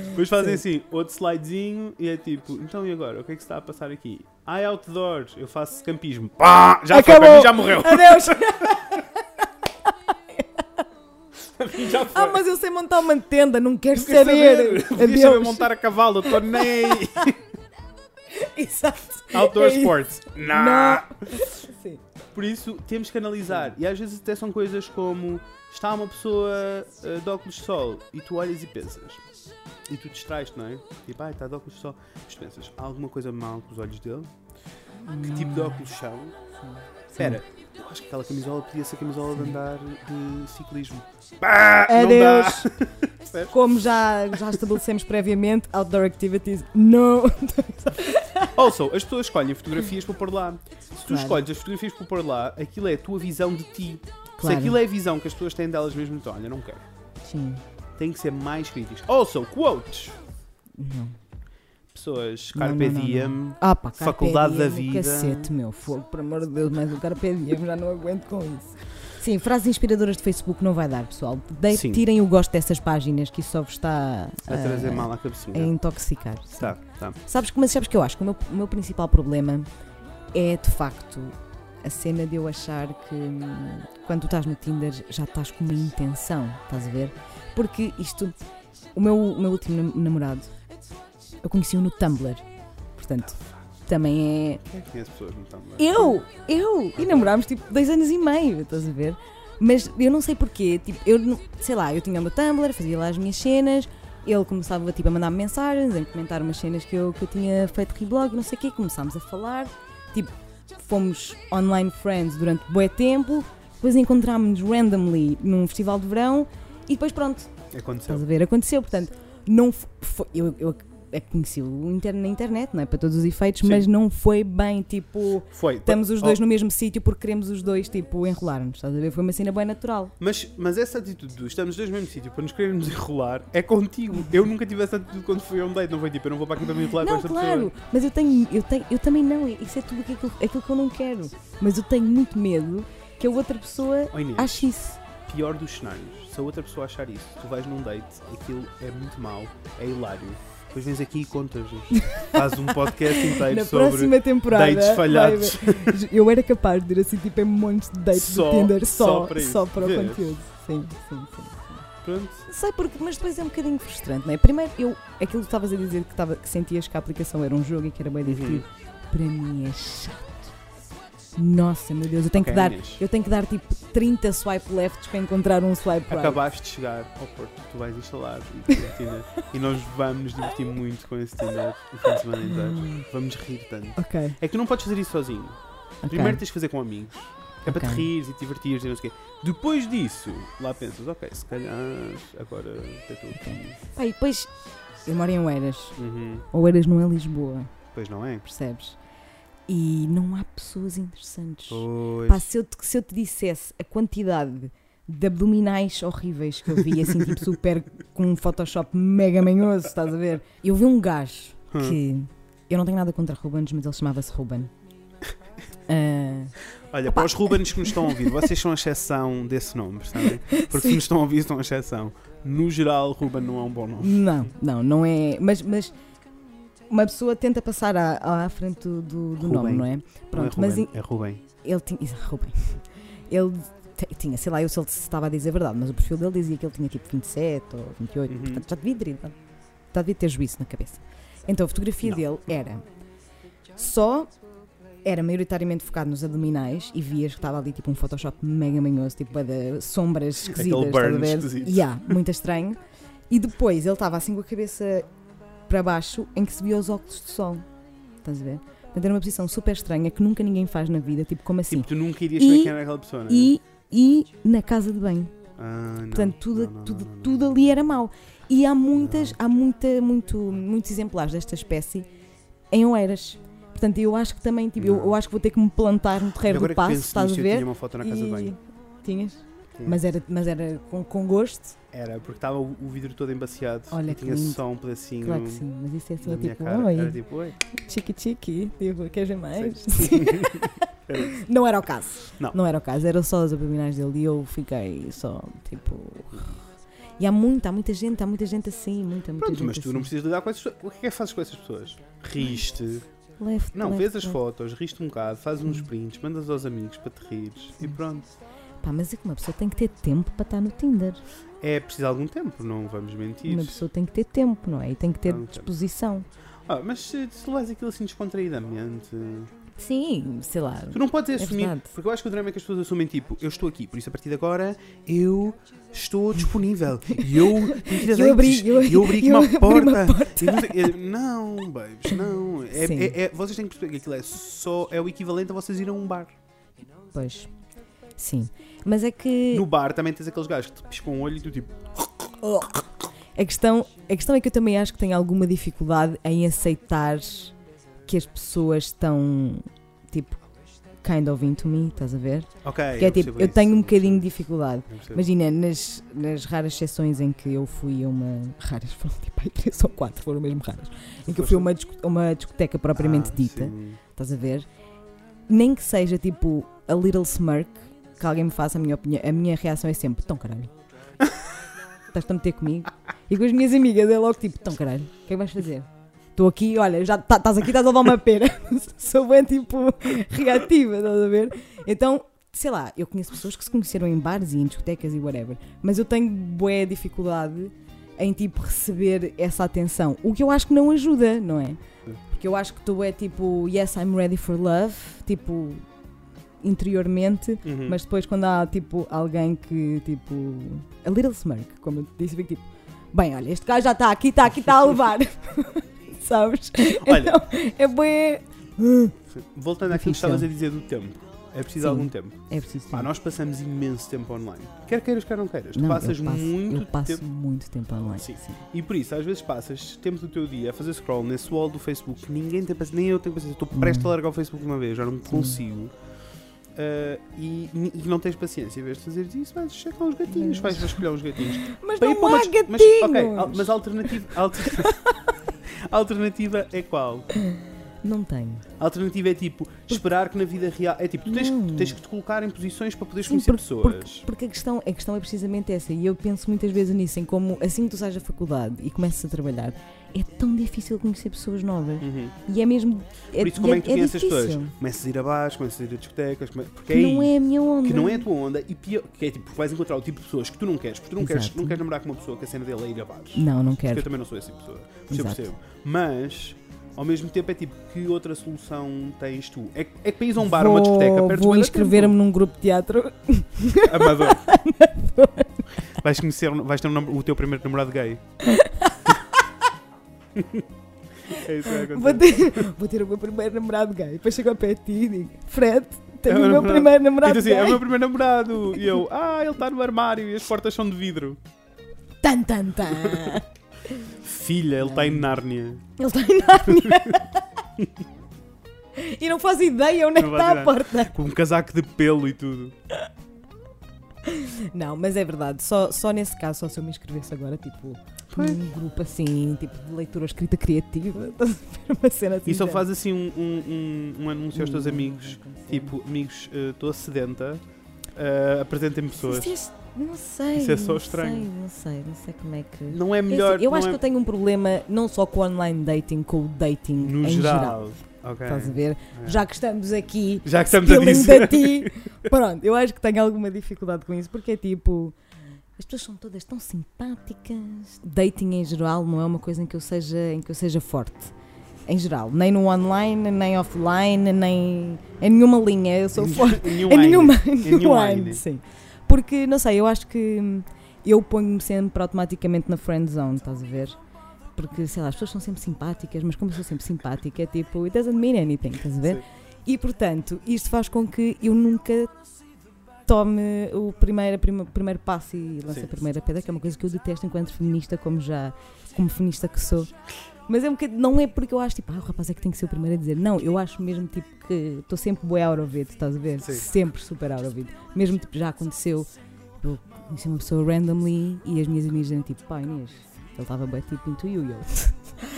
Depois fazem assim, outro slidezinho e é tipo, então e agora? O que é que se está a passar aqui? Ah, é outdoor, eu faço campismo. Pá, já foi, Acabou. para mim já morreu. Adeus! Já foi. ah, mas eu sei montar uma tenda, não quero quer saber. Podias saber montar a cavalo, eu estou nem. Exato. Outdoor É sports. Não. Sim. Por isso temos que analisar. E às vezes até são coisas como está uma pessoa eh, de óculos de sol e tu olhas e pensas. E tu distrais-te, não é? Tipo, ai, está de óculos de sol. Mas tu pensas, há alguma coisa mal com os olhos dele? Que tipo de óculos são? Espera, eu acho que aquela camisola podia ser camisola de andar de ciclismo. Bah, não Adeus. Como já, já estabelecemos previamente, outdoor activities, não. Also, as pessoas escolhem fotografias para pôr lá. Se tu Claro. escolhes as fotografias para pôr lá, aquilo é a tua visão de ti. Se Claro. aquilo é a visão que as pessoas têm delas mesmas, então, olha, não quero. Sim. Tem que ser mais críticos. Also, quotes. Não. Pessoas, Não, Carpe não, não, não. Diem. Ah, pá, carpe Faculdade da diem, o vida. Cacete, meu fogo, por amor de Deus, mas o carpe diem, já não aguento com isso. Sim, frases inspiradoras de Facebook não vai dar, pessoal. De Sim. tirem o gosto dessas páginas que isso só vos está A trazer ah, mal à a cabecinha. intoxicar. Tá, tá. Sabes, mas sabes que eu acho que o meu, o meu principal problema é de facto a cena de eu achar que hum, quando tu estás no Tinder já estás com uma intenção, estás a ver? Porque isto, o meu, o meu último nam- namorado, eu conheci-o no Tumblr, portanto, também é. Quem é que conhece pessoas no Tumblr? Eu! Eu! E namorámos tipo dois anos e meio, estás a ver? Mas eu não sei porquê, tipo, eu não- sei lá, eu tinha o meu Tumblr, fazia lá as minhas cenas, ele começava tipo, a mandar-me mensagens, a comentar umas cenas que eu, que eu tinha feito reblog, não sei o quê, começámos a falar, tipo, fomos online friends durante bué tempo, depois encontrámos-nos randomly num festival de verão e depois pronto, Aconteceu. estás a ver, aconteceu, portanto, não foi, eu, eu é que conheci o inter- na internet, não é? Para todos os efeitos, Sim. mas não foi bem tipo Foi. estamos os dois Oh, no mesmo sítio porque queremos os dois, tipo, enrolar-nos. Estás a ver? Foi uma cena bem natural. Mas, mas essa atitude do estamos os dois no mesmo sítio para nos querermos enrolar é contigo. Eu nunca tive essa atitude quando fui a um date. Não foi tipo, eu não vou para aqui para me enrolar com não, esta claro, pessoa. mas eu tenho, eu tenho, eu também não. Isso é tudo aquilo, aquilo que eu não quero. Mas eu tenho muito medo que a outra pessoa Oh, Inês, ache isso. pior dos cenários. Se a outra pessoa achar isso, tu vais num date, aquilo é muito mau, é hilário. Depois vens aqui e contas-nos. Faz um podcast inteiro Na sobre próxima temporada, dates falhados. vai eu era capaz de ir assim, tipo, em montes de dates Só- do Tinder só só, para só para, o Vês? conteúdo. Sim, sim, sim. Pronto. Sei porque, mas depois é um bocadinho frustrante, não é? Primeiro, eu, aquilo que estavas a dizer que, tava, que sentias que a aplicação era um jogo e que era bem divertido, para mim é chato. Nossa, meu Deus, eu tenho Ok, que dar, Inês, eu tenho que dar tipo 30 swipe lefts para encontrar um swipe right. Acabaste de chegar ao Porto, tu vais instalar Tinder e nós vamos nos divertir muito com esse Tinder o fim de semana inteiro. Vamos rir tanto. Ok. É que tu não podes fazer isso sozinho. ok. Primeiro tens de fazer com amigos. É para te rires e te divertires e não sei o quê. Depois disso, lá pensas, ok, se calhar agora estou aqui. Pá, e depois, eu moro em Oeiras. Uhum. Oeiras não é Lisboa, Pois não é? percebes? E não há pessoas interessantes. Pá, se eu, te, se eu te dissesse a quantidade de abdominais horríveis que eu vi, assim, tipo super com um Photoshop mega manhoso, estás a ver? Eu vi um gajo Hum. que. Eu não tenho nada contra Rubens, mas ele chamava-se Ruben. Ah, Olha, para os Rubens que nos estão a ouvir, vocês são a exceção desse nome, percebem? Porque se Sim. nos estão a ouvir, são a exceção. No geral, Ruben não é um bom nome. não, não, não é. Mas, mas uma pessoa tenta passar à, à frente do, do- do nome, Rubem. não é? não Pronto, é mas Ruben, i- é Rubem. ele tinha. Ruben. Ele tinha, sei lá, eu se ele estava a dizer a verdade, mas o perfil dele dizia que ele tinha tipo 27 ou 28, Uhum. portanto já devia ter, já devia ter juízo na cabeça. Então a fotografia Não. dele era só. Era maioritariamente focado nos abdominais e vias que estava ali tipo um Photoshop mega manhoso, tipo de sombras esquisitas. Aquele burn esquisito. Yeah, muito estranho. E depois ele estava assim com a cabeça para baixo em que se via os óculos de sol. Estás a ver? Portanto, era uma posição super estranha que nunca ninguém faz na vida, tipo como assim? Tipo, tu nunca irias E- saber quem era aquela pessoa, não é? e, e na casa de banho. Ah, não. Portanto, tudo, Não, não, tudo, tudo ali era mau. E há muitas, há muita, muito, muitos exemplares desta espécie em Oeiras. Portanto, eu acho que também, tipo, eu, eu acho que vou ter que me plantar no E terreiro do passo, estás a nisso, eu ver? tinha uma foto na casa de banho. Tinhas? Tinha. Mas era, mas era com, com gosto? Era, porque estava o, o vidro todo embaciado Olha e tinha lindo. só um pedacinho Claro que sim, mas isso é minha tipo, cara. oi, Era tipo, oi. chiqui chiqui, tipo, queres ver mais? Sim. Era. Não era o caso. Não. era o caso, era só os abdominais dele e eu fiquei só, tipo... E há muita, há muita gente, há muita gente assim, muita, muita Pronto, gente mas tu assim. não precisas lidar com essas pessoas. O que é que fazes com essas pessoas? Riste. Left, Não, left, vês as left. fotos, riste um bocado, fazes uns prints, mandas aos amigos para te rires e pronto. Pá, mas é que uma pessoa tem que ter tempo para estar no Tinder. É preciso algum tempo, não vamos mentir. Uma pessoa tem que ter tempo, não é? E tem que ter disposição. Ah, mas se, se levas aquilo assim descontraídamente. Sim, sei lá. Tu não podes É assumir. verdade. porque eu acho que o drama é que as pessoas assumem tipo, eu estou aqui, por isso a partir de agora eu estou disponível. E eu tenho que ir Eu abri- eu- eu abri uma porta. porta. Não, é- não, babes, não. É, é- é- vocês têm que perceber que aquilo é só é o equivalente a vocês irem a um bar. Pois. Sim. Mas é que. No bar também tens aqueles gajos que te piscam o olho e tu tipo. A questão, a questão é que eu também acho que tenho alguma dificuldade em aceitar que as pessoas estão tipo kind of into me, estás a ver? Ok. Que é tipo, percebo eu isso, tenho um percebo, bocadinho de dificuldade. eu. Imagina, nas, nas raras exceções em que eu fui a uma. Raras foram tipo aí três ou quatro, foram mesmo raras. Em que eu fui a uma, uma discoteca propriamente Ah, dita, sim. estás a ver? Nem que seja tipo a little smirk que alguém me faça a minha opinião, a minha reação é sempre: tão caralho. Estás-te a meter comigo? E com as minhas amigas é logo tipo: tão caralho, o que é que vais fazer? Estou aqui, olha, já tá- estás aqui, estás a levar uma pera. Sou bem tipo reativa, estás a ver? Então, sei lá, eu conheço pessoas que se conheceram em bares e em discotecas e whatever, mas eu tenho bué dificuldade em tipo receber essa atenção. O que eu acho que não ajuda, não é? Porque eu acho que tu é tipo, yes, I'm ready for love, tipo, interiormente, Uhum. mas depois quando há tipo alguém que tipo. A little smirk, como eu disse, fico tipo, bem, olha, este gajo já está aqui, está aqui, está a levar. Sabes? Olha. Então, é bué. Voltando àquilo que estavas a dizer do tempo. É preciso Sim. algum tempo. É preciso. Pá, tempo. nós passamos imenso tempo online. Quer queiras, quer não queiras. Tu Não, passas eu passo, muito eu passo tempo. muito tempo online. Sim. E por isso, às vezes passas tempo do teu dia a fazer scroll nesse wall do Facebook ninguém tem paciência, nem eu tenho paciência. Estou prestes a largar o Facebook uma vez, já não consigo. Uh, e, e não tens paciência, em vez de fazer isso, vais checar uns gatinhos, vais escolher uns gatinhos. Mas Para não uma há dis- gatinhos! Mas, ok, al- mas a alternativa, a alter- a alternativa é qual? Não tenho. A alternativa é tipo esperar que na vida real. É tipo, tu tens, Não. tu tens que te colocar em posições para poderes Sim, conhecer pessoas. Porque a questão, a questão é precisamente essa, e eu penso muitas vezes nisso, em como assim que tu sais da faculdade e começas a trabalhar, é tão difícil conhecer pessoas novas. Uhum. E é mesmo. É, Por isso, como é que tu conheces as difícil. pessoas? Começas a ir a bares, começas a ir a discotecas, come- porque Que é não aí é a minha onda. que não é a tua onda e pior, que é tipo, vais encontrar o tipo de pessoas que tu não queres, porque tu não queres, não queres namorar com uma pessoa que a cena dele é ir a bares. Não, não Porque quero. eu também não sou esse tipo pessoa. Isso eu percebo. Mas, ao mesmo tempo, é tipo, que outra solução tens tu? É, que- é que para ir a um bar ou uma discoteca, Vou, perdes vou inscrever-me num grupo de teatro. Amador. vais conhecer, vais ter um o teu primeiro namorado gay. é isso que vai Vou acontecer. ter, vou ter o meu primeiro namorado gay. Depois chego ao pé de ti e digo: Fred, tenho É o meu namorado. primeiro namorado assim, gay. é o meu primeiro namorado. E eu, ah, ele está no armário e as portas são de vidro. Tan, tan, tan. Filha, ele está em Nárnia. Ele está em Nárnia. e não faz ideia onde é Não está a porta. Com um casaco de pelo e tudo. Não, mas é verdade. Só, só nesse caso, só se eu me inscrevesse agora, tipo, Pois. num grupo assim, tipo, de leitura escrita criativa. Estás a ver uma cena assim. E só faz assim um, um, um, um anúncio aos teus Hum, amigos. Tipo, amigos, estou sedenta. eh, apresentem pessoas. É- não sei. Isso é só não estranho. Sei, não sei, não sei como é que. Não é melhor. eu não acho é... que eu tenho um problema não só com o online dating, com o dating No em geral. geral. Ok. Estás a ver? É. Já que estamos aqui, Já que estamos a dizer. ti. Pronto, eu acho que tenho alguma dificuldade com isso, porque é tipo. As pessoas são todas tão simpáticas. Dating em geral não é uma coisa em que eu seja, em que eu seja forte. Em geral. Nem no online, nem offline, nem em nenhuma linha. Eu sou forte. Em nenhuma. Em nenhum nenhuma. Sim. Porque, não sei, eu acho que eu ponho-me sempre automaticamente na friend zone, estás a ver? Porque, sei lá, as pessoas são sempre simpáticas, mas como eu sou sempre simpática, é tipo, it doesn't mean anything, estás a ver? Sim. E portanto, isto faz com que eu nunca tome o primeiro, prima- primeiro passo e lance Sim. a primeira pedra, que é uma coisa que eu detesto enquanto feminista, como já como feminista que sou. Mas é um bocadinho, não é porque eu acho tipo, ah, o rapaz é que tem que ser o primeiro a dizer. Não, eu acho mesmo tipo que estou sempre bué out of it, estás a ver? Sim. Sempre super out of it. Mesmo tipo, já aconteceu, eu conheci uma pessoa randomly e as minhas amigas dizem tipo, pá Inês, ele estava bem tipo into you, e eu.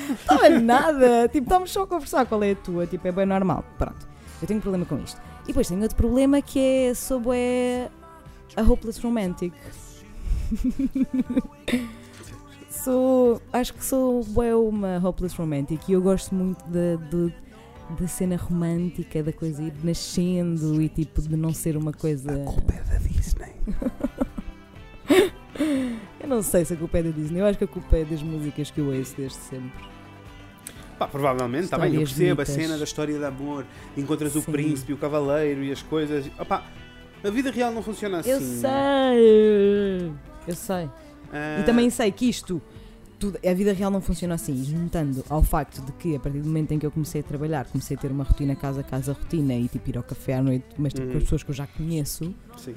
Estava nada, tipo, estamos só a conversar qual é a tua, tipo, é bem normal. Pronto, eu tenho um problema com isto. E depois tenho outro problema que é sobre a hopeless romantic. sou, acho que sou bué uma hopeless romantic e eu gosto muito da, do- da cena romântica, da coisa ir nascendo e tipo de não ser uma coisa. A culpa é da Disney. Eu não sei se a culpa é da Disney, eu acho que a culpa é das músicas que eu ouço desde sempre. Pá, provavelmente, está bem, eu percebo a cena da história de amor. Encontras o Sim. príncipe, o cavaleiro e as coisas. Opá, a vida real não funciona assim. Eu sei! Eu sei. Ah, E também sei que isto tudo, a vida real não funciona assim. Juntando ao facto de que a partir do momento em que eu comecei a trabalhar, comecei a ter uma rotina casa a casa rotina e tipo ir ao café à noite, mas tipo, com Uhum. as pessoas que eu já conheço, Sim.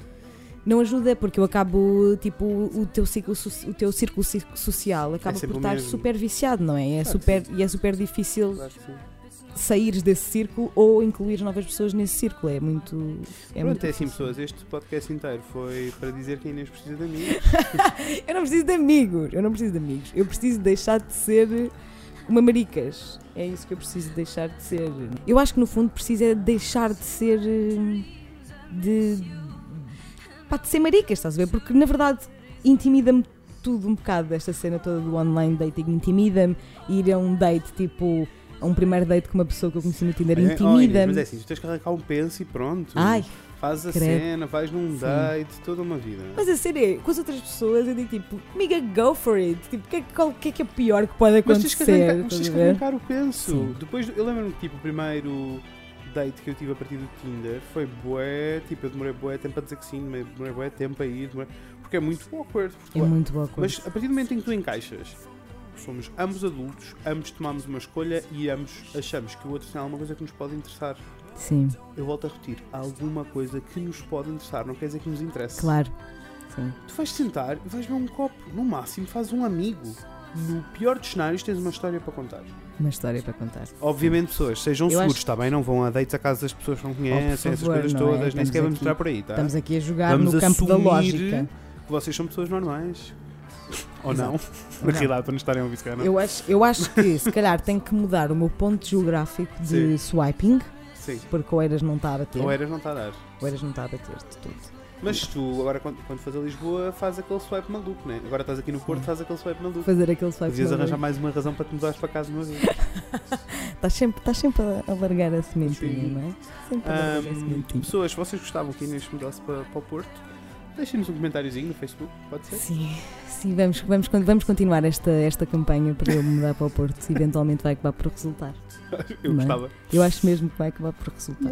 não ajuda porque eu acabo, tipo, o teu ciclo, o teu círculo ci- social acaba sempre por estar mesmo. super viciado, não é? É Claro super, e é super difícil Claro que sim. Saíres desse círculo ou incluir novas pessoas nesse círculo. É muito. É Pronto, muito é assim, pessoas. Este podcast inteiro foi para dizer que a Inês precisa de amigos. Eu não preciso de amigos, eu não preciso de amigos. Eu preciso deixar de ser uma maricas. É isso que eu preciso deixar de ser. Eu acho que no fundo preciso é deixar de ser. de. pá, de ser maricas, estás a ver? Porque na verdade intimida-me tudo um bocado esta cena toda do online dating. Intimida-me ir a um date tipo. Um primeiro date com uma pessoa que eu conheci no Tinder. Olha, oh, Inês, mas é assim, tu tens que arrancar um penso e pronto. Ai, Faz a credo. cena, vais num Sim. date, toda uma vida. Mas a sério, com as outras pessoas eu digo tipo, amiga, go for it. Tipo, o que, é que- qual- o que é que é pior que pode Mas tens que acontecer? arrancar, tens que arrancar o penso. Sim. Depois, eu lembro-me que tipo, o primeiro date que eu tive a partir do Tinder foi bué, tipo, eu demorei bué tempo a dizer que sim, demorei bué tempo a ir, demorei- porque é muito awkward. porque É muito boa coisa. Mas a partir do momento em que tu encaixas, somos ambos adultos, ambos tomamos uma escolha e ambos achamos que o outro tem alguma coisa que nos pode interessar. Sim, Eu volto a repetir, há alguma coisa que nos pode interessar, não quer dizer que nos interesse. claro. Sim. Tu vais sentar e vais beber um copo, no máximo fazes um amigo. No pior dos cenários tens uma história para contar. Uma história para contar. Obviamente pessoas, sejam Eu seguros, acho- bem? Não vão a dates a casa das pessoas que não conhecem, essas favor, coisas não é? todas, nem Estamos sequer vamos entrar por aí, tá? Estamos aqui a jogar Vamos no campo da lógica. que vocês são pessoas normais. Ou Exato. não? Na realidade, para não estarem a ouvir, não. Eu acho, eu acho que se calhar tem que mudar o meu ponto geográfico de swiping, Sim. porque o Eiras não está a bater. Ou eras não está a dar. O Eiras não está a bater de tudo. Mas tu, agora quando, quando faz a Lisboa, faz aquele swipe maluco, né? Agora estás aqui no Porto, Sim. faz aquele swipe maluco. Fazer aquele swipe. Maluco. arranjar mais uma razão para te mudares para casa uma vez. Estás sempre, estás sempre a, a largar a sementinha, Sim. não é? Sempre a largar a Ahm, sementinha. pessoas, vocês gostavam que a Inês mudasse para, para o Porto, deixem-nos um comentáriozinho no Facebook, pode ser? Sim, sim vamos, vamos, vamos continuar esta, esta campanha para eu mudar para o Porto. Se eventualmente vai acabar por resultar. Eu Não é? gostava. Eu acho mesmo que vai acabar por resultar.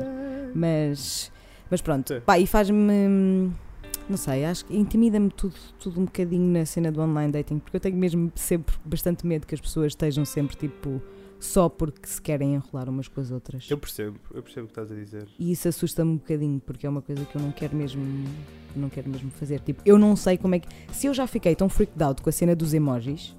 Mas, mas pronto, Sim. pá, e faz-me. Não sei, acho que intimida-me tudo, tudo um bocadinho na cena do online dating, porque eu tenho mesmo sempre bastante medo que as pessoas estejam sempre tipo só porque se querem enrolar umas com as outras. Eu percebo, eu percebo o que estás a dizer. E isso assusta-me um bocadinho, porque é uma coisa que eu não quero mesmo, não quero mesmo fazer. Tipo, eu não sei como é que. Se eu já fiquei tão freaked out com a cena dos emojis,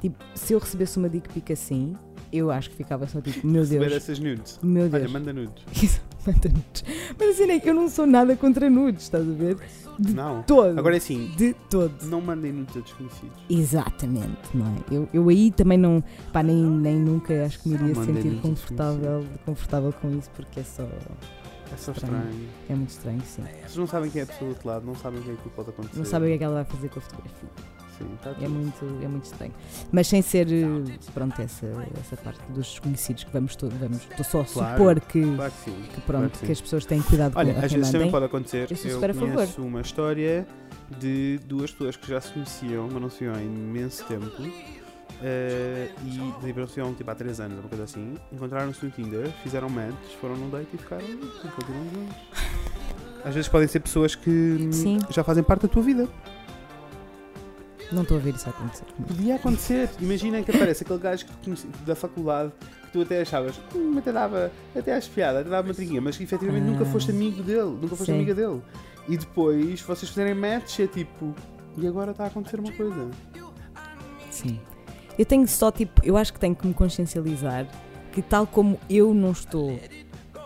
tipo, se eu recebesse uma dick pic assim, eu acho que ficava só tipo, meu Receber Deus, essas nudes. meu Olha, Deus. manda nudes. Isso, nudes. Mas assim é que eu não sou nada contra nudes, estás a ver? De Não. todo. Agora é assim, De todo. não mandem nudes a desconhecidos. Exatamente, não é? Eu, eu aí também não, pá, nem, nem nunca acho que me iria sentir confortável, confortável com isso, porque é só. É só Estranho. estranho. É muito estranho, sim. Vocês não sabem quem é a pessoa do outro lado, não sabem o que é que pode acontecer. Não sabem o que é que ela vai fazer com a fotografia. Sim, tá É muito, é muito estranho. Mas sem ser, eh, pronto, essa, essa parte dos desconhecidos que vamos todos, vamos, estou só a Claro. supor que, Claro que que claro pronto, que sim. que as pessoas têm cuidado Olha, com a às vezes também pode acontecer. Eu a favor. conheço uma história de duas pessoas que já se conheciam, mas não se viam há imenso tempo. eh, e tipo, se viam tipo há 3 anos, uma coisa assim. Encontraram-se no Tinder, fizeram match, foram num date e ficaram juntos. Às vezes podem ser pessoas que Sim. já fazem parte da tua vida. Não estou a ver isso acontecer. Podia acontecer. Imagina que aparece aquele gajo que tu conheci, da faculdade que tu até achavas, hum, até dava, até às piadas, até dava uma trinquinha, mas que efetivamente Ah. nunca foste amigo dele, nunca foste Sim. amiga dele. E depois vocês fizerem match é tipo, e agora está a acontecer uma coisa. Sim. Eu tenho só tipo, eu acho que tenho que me consciencializar que tal como eu não estou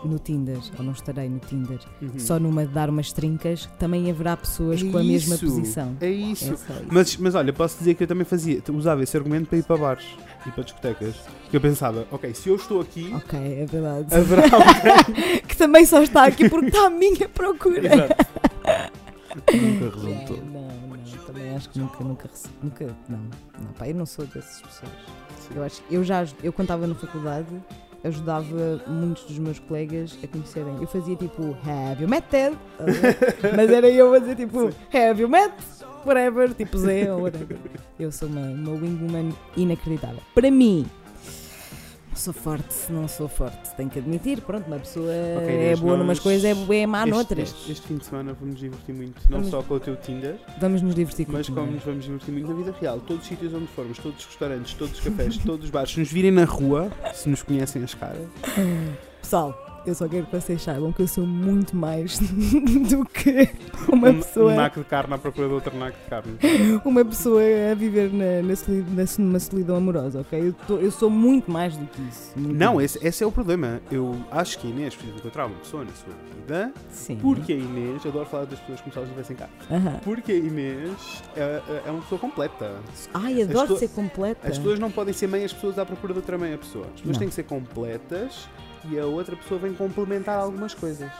no Tinder, ou não estarei no Tinder, Uhum. só numa de dar umas trincas, também haverá pessoas É com a mesma isso, posição. É isso. É isso. Mas, mas olha, posso dizer que eu também fazia, usava esse argumento para ir para bares e para discotecas. Que eu pensava, ok, se eu estou aqui, Ok, é verdade. haverá alguém. que também só está aqui porque está à minha procura. Exato. Nunca resultou. não, não, também acho que nunca, nunca, nunca, não, não, pá, eu não sou dessas pessoas. Eu acho, eu já, eu quando estava na faculdade, ajudava muitos dos meus colegas a conhecerem. Eu fazia tipo, have you met Ted? Mas era eu a dizer tipo, have you met? Whatever, tipo Zé ou whatever. Eu sou uma, uma wingwoman inacreditável. Para mim, Sou forte, não sou forte. Tenho que admitir, pronto, uma pessoa Ok, é Inês, boa numas coisas, é, é má este, noutras. este, este fim de semana vamos nos divertir muito, não Vamos- só com o teu Tinder, Vamos nos divertir com mas como nos vamos divertir muito na vida real. Todos os sítios onde formos, todos os restaurantes, todos os cafés, todos os bares, se nos virem na rua, se nos conhecem as caras, Pessoal, eu só quero que vocês saibam que eu sou muito mais do que uma um, pessoa. um naco de carne à procura de outro naco de carne. uma pessoa a viver na, na, soli- na so- numa solidão amorosa, ok? Eu, tô- eu sou muito mais do que isso. Não, esse, esse é o problema. Eu acho que a Inês precisa encontrar uma pessoa na sua vida, Sim. porque a Inês, eu adoro falar das pessoas como se elas estivessem cá, Aham. porque a Inês é, é uma pessoa completa. Ai, adoro pessoas- ser completa. As pessoas não podem ser meias pessoas à procura de outra meia pessoa. As pessoas Não. têm que ser completas e a outra pessoa vem complementar algumas coisas.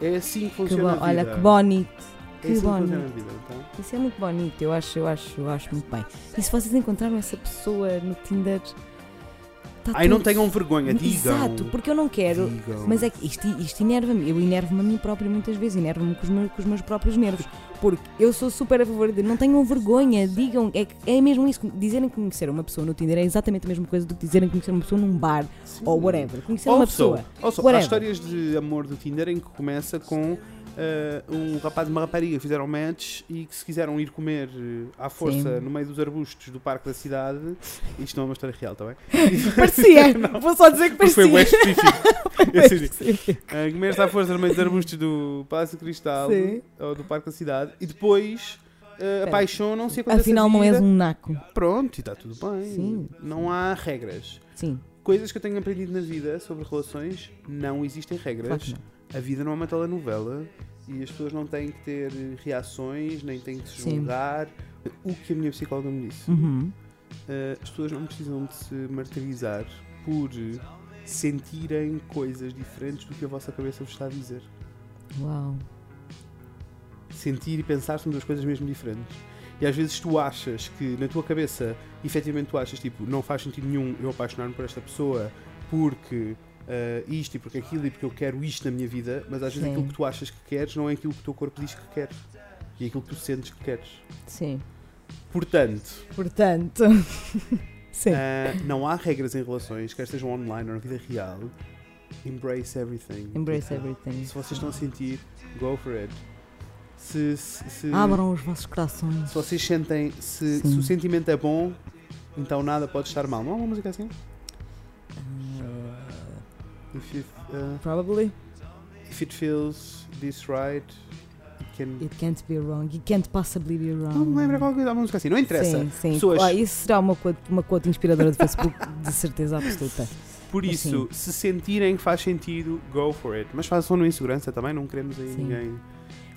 É assim que Que funciona bo- a vida. Olha, que bonito. É que assim que bonito. a vida. Então. Isso é muito bonito, eu acho, eu acho, eu acho muito bem. E se vocês encontraram essa pessoa no Tinder. Tá não tudo- tenham vergonha, digam. Exato, porque eu não quero. Digam. Mas é que isto, isto enerva-me. Eu enervo-me a mim próprio muitas vezes, enervo-me com, os meus- com os meus próprios nervos. Porque eu sou super a favor de não tenham vergonha, digam. É, é mesmo isso. Dizerem que conheceram uma pessoa no Tinder é exatamente a mesma coisa do que dizerem que conheceram uma pessoa num bar Sim. ou whatever. Conheceram uma Also, pessoa. also, há Whatever. histórias de amor do Tinder em que começa com eh, um rapaz e uma rapariga fizeram match e que se quiseram ir comer eh, à força Sim. no meio dos arbustos do parque da cidade. Isto não é uma história real, está bem? Parecia! Vou só dizer que parecia. foi bem específico. Parecia. Uh, comer-se à força no meio dos arbustos do Palácio Cristal Sim. ou do Parque da Cidade e depois uh, apaixonam-se e Afinal, não és um naco. Pronto, e está tudo bem. Sim. Não há regras. Sim, Coisas que eu tenho aprendido na vida sobre relações, não existem regras. claro. A vida não é uma telenovela e as pessoas não têm que ter reações, nem têm que se Sim. julgar. O que a minha psicóloga me disse. Uhum. Uh, as pessoas não precisam de se martirizar por sentirem coisas diferentes do que a vossa cabeça vos está a dizer. Uau. sentir e pensar são duas coisas mesmo diferentes. E às vezes tu achas que na tua cabeça, efetivamente tu achas tipo, não faz sentido nenhum eu apaixonar-me por esta pessoa porque ah, isto e porque aquilo e porque eu quero isto na minha vida, mas às vezes Sim. aquilo que tu achas que queres não é aquilo que o teu corpo diz que queres. E é aquilo que tu sentes que queres. Sim. Portanto, Portanto. Sim. ah, não há regras em relações, quer sejam online ou na vida real. Embrace everything. Embrace everything. Se vocês estão a sentir, go for it. Se, se, se- Abram os vossos corações. Se vocês sentem, se, se o sentimento é bom, então nada pode estar mal. Não há uma música assim? If, it, uh, Probably. if it feels this right, it can. It can't be wrong. It can't possibly be wrong. Não me lembro qual coisa, há uma música assim, não interessa. Sim, sim. Pessoas- Ah, isso será uma quote, uma quote inspiradora do Facebook, de certeza absoluta. Por Mas isso, se sentirem que faz sentido, go for it. Mas façam no insegurança também, não queremos aí Sim. ninguém.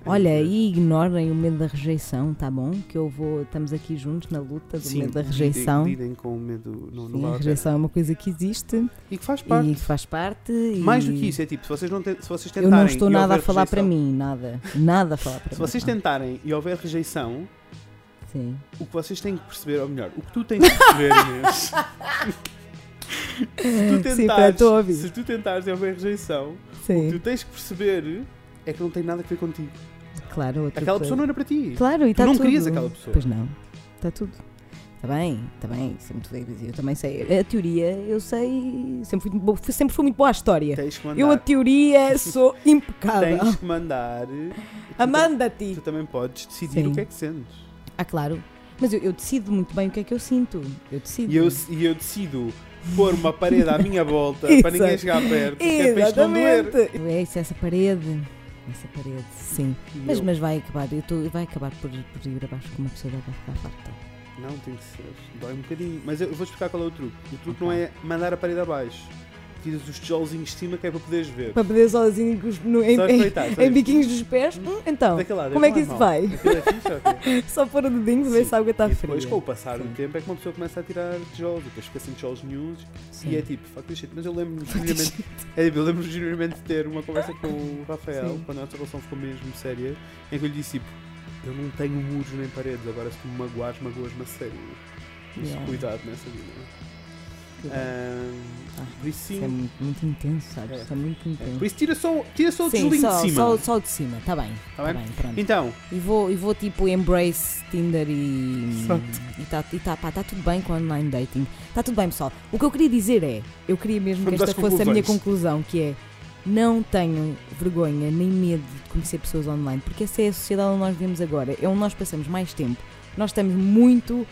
Olha, e ignorem o medo da rejeição, tá bom? Que eu vou. Estamos aqui juntos na luta do Sim, medo da rejeição. Lidem com o medo, não, não Sim, a rejeição é uma coisa que existe. E que faz parte. e que faz parte. Mais do que isso, é tipo, se vocês, não te- se vocês Eu tentarem. não estou nada a falar para rejeição- mim, nada. Nada a falar para Se mim. vocês não. tentarem e houver rejeição, Sim. o que vocês têm que perceber, ou melhor, o que tu tens que perceber, Inês. se tu Sim, tentares, ouvir. se tu tentares e houver rejeição, o que Sim. tu tens que perceber é que não tem nada a ver contigo. Claro, Aquela pessoa não era para ti. Claro, e Tu está não tudo. querias aquela pessoa. Pois não. Está tudo. Está bem, está bem. Sempre, eu também sei. A teoria, eu sei. Sempre fui, muito boa- sempre fui muito boa à história. Tens que mandar. Eu, a teoria, sou impecável. Tens que mandar. tu Amanda-te. Tu também podes decidir Sim. o que é que sentes. Ah, claro. Mas eu, eu decido muito bem o que é que eu sinto. Eu decido. E eu, e eu decido pôr uma parede à minha volta para ninguém chegar perto. porque é para isto não doer. Exatamente. É isso, essa parede. Essa parede, sim. E Mas, eu- mas vai acabar. Eu tô, vai acabar por, por ir abaixo com uma pessoa vai ficar farta. Não, tem que ser. Dói um bocadinho. Mas eu vou explicar qual é o truque. O truque não é mandar a parede abaixo. Tiras os tijolos de cima que é para poderes ver. Para poder sozinho com os- no- em, em, em biquinhos dos pés. Hum, então, Daquele lado, como é que isso vai? é fixe, ok. Só pôr o dedinho para ver se a água está E depois, fria. com o passar do tempo, é que uma pessoa começa a tirar tijolos. Depois fica sem tijolos nenhums. E é tipo, fuck this shit. Mas eu lembro-me genuinamente, é, eu lembro genuinamente de ter uma conversa com o Rafael, Sim. quando a nossa relação ficou mesmo séria, em que eu lhe disse tipo, eu não tenho muros nem paredes, agora se tu me magoares, magoas-me a sério. Isso, Yeah. cuidado nessa vida. Por isso Isso sim. é muito, muito intenso, sabes? É. Isso é muito intenso. Por isso tira só, tira só o Sim, só, de cima. só, só o de cima, tá bem. Tá Tá bem? bem, pronto. Então, E vou, e vou tipo embrace Tinder e. Exato. E tá, e tá, pá, tá tudo bem com online dating. Tá tudo bem, pessoal. O que eu queria dizer é: eu queria mesmo que esta fosse a minha conclusão, que é. Não tenham vergonha nem medo de conhecer pessoas online, porque essa é a sociedade onde nós vivemos agora. É onde nós passamos mais tempo. Nós estamos muito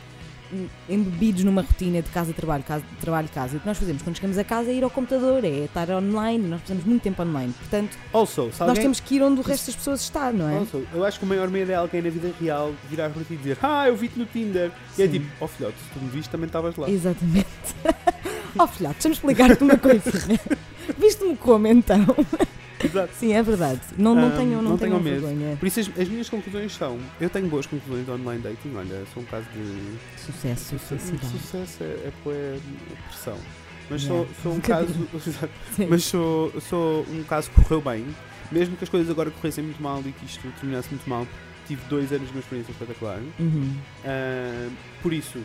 embebidos numa rotina de casa-trabalho, casa, trabalho-casa. E o que nós fazemos quando chegamos a casa é ir ao computador, é estar online. Nós passamos muito tempo online. Portanto, also, nós alguém, temos que ir onde o resto das pessoas está, não é? also, eu acho que o maior medo é alguém na vida real virar para ti e dizer Ah, eu vi-te no Tinder. E é Sim. tipo, oh filhote, se tu me viste também estavas lá. Exatamente. oh filhote, deixa-me explicar-te uma coisinha. Viste-me como então? Exato. Sim, é verdade. Não, não Ahm, tenham, não não tenham vergonha. Por isso as, as minhas conclusões são, eu tenho boas conclusões de online dating, olha, sou um caso de Sucesso, felicidade. sucesso é, é, é pressão. Mas Yeah. sou, sou um Um caso. mas sou, sou um caso que correu bem. Mesmo que as coisas agora corressem muito mal e que isto terminasse muito mal, tive dois anos de uma experiência espetacular. Uhum. Ah, por isso,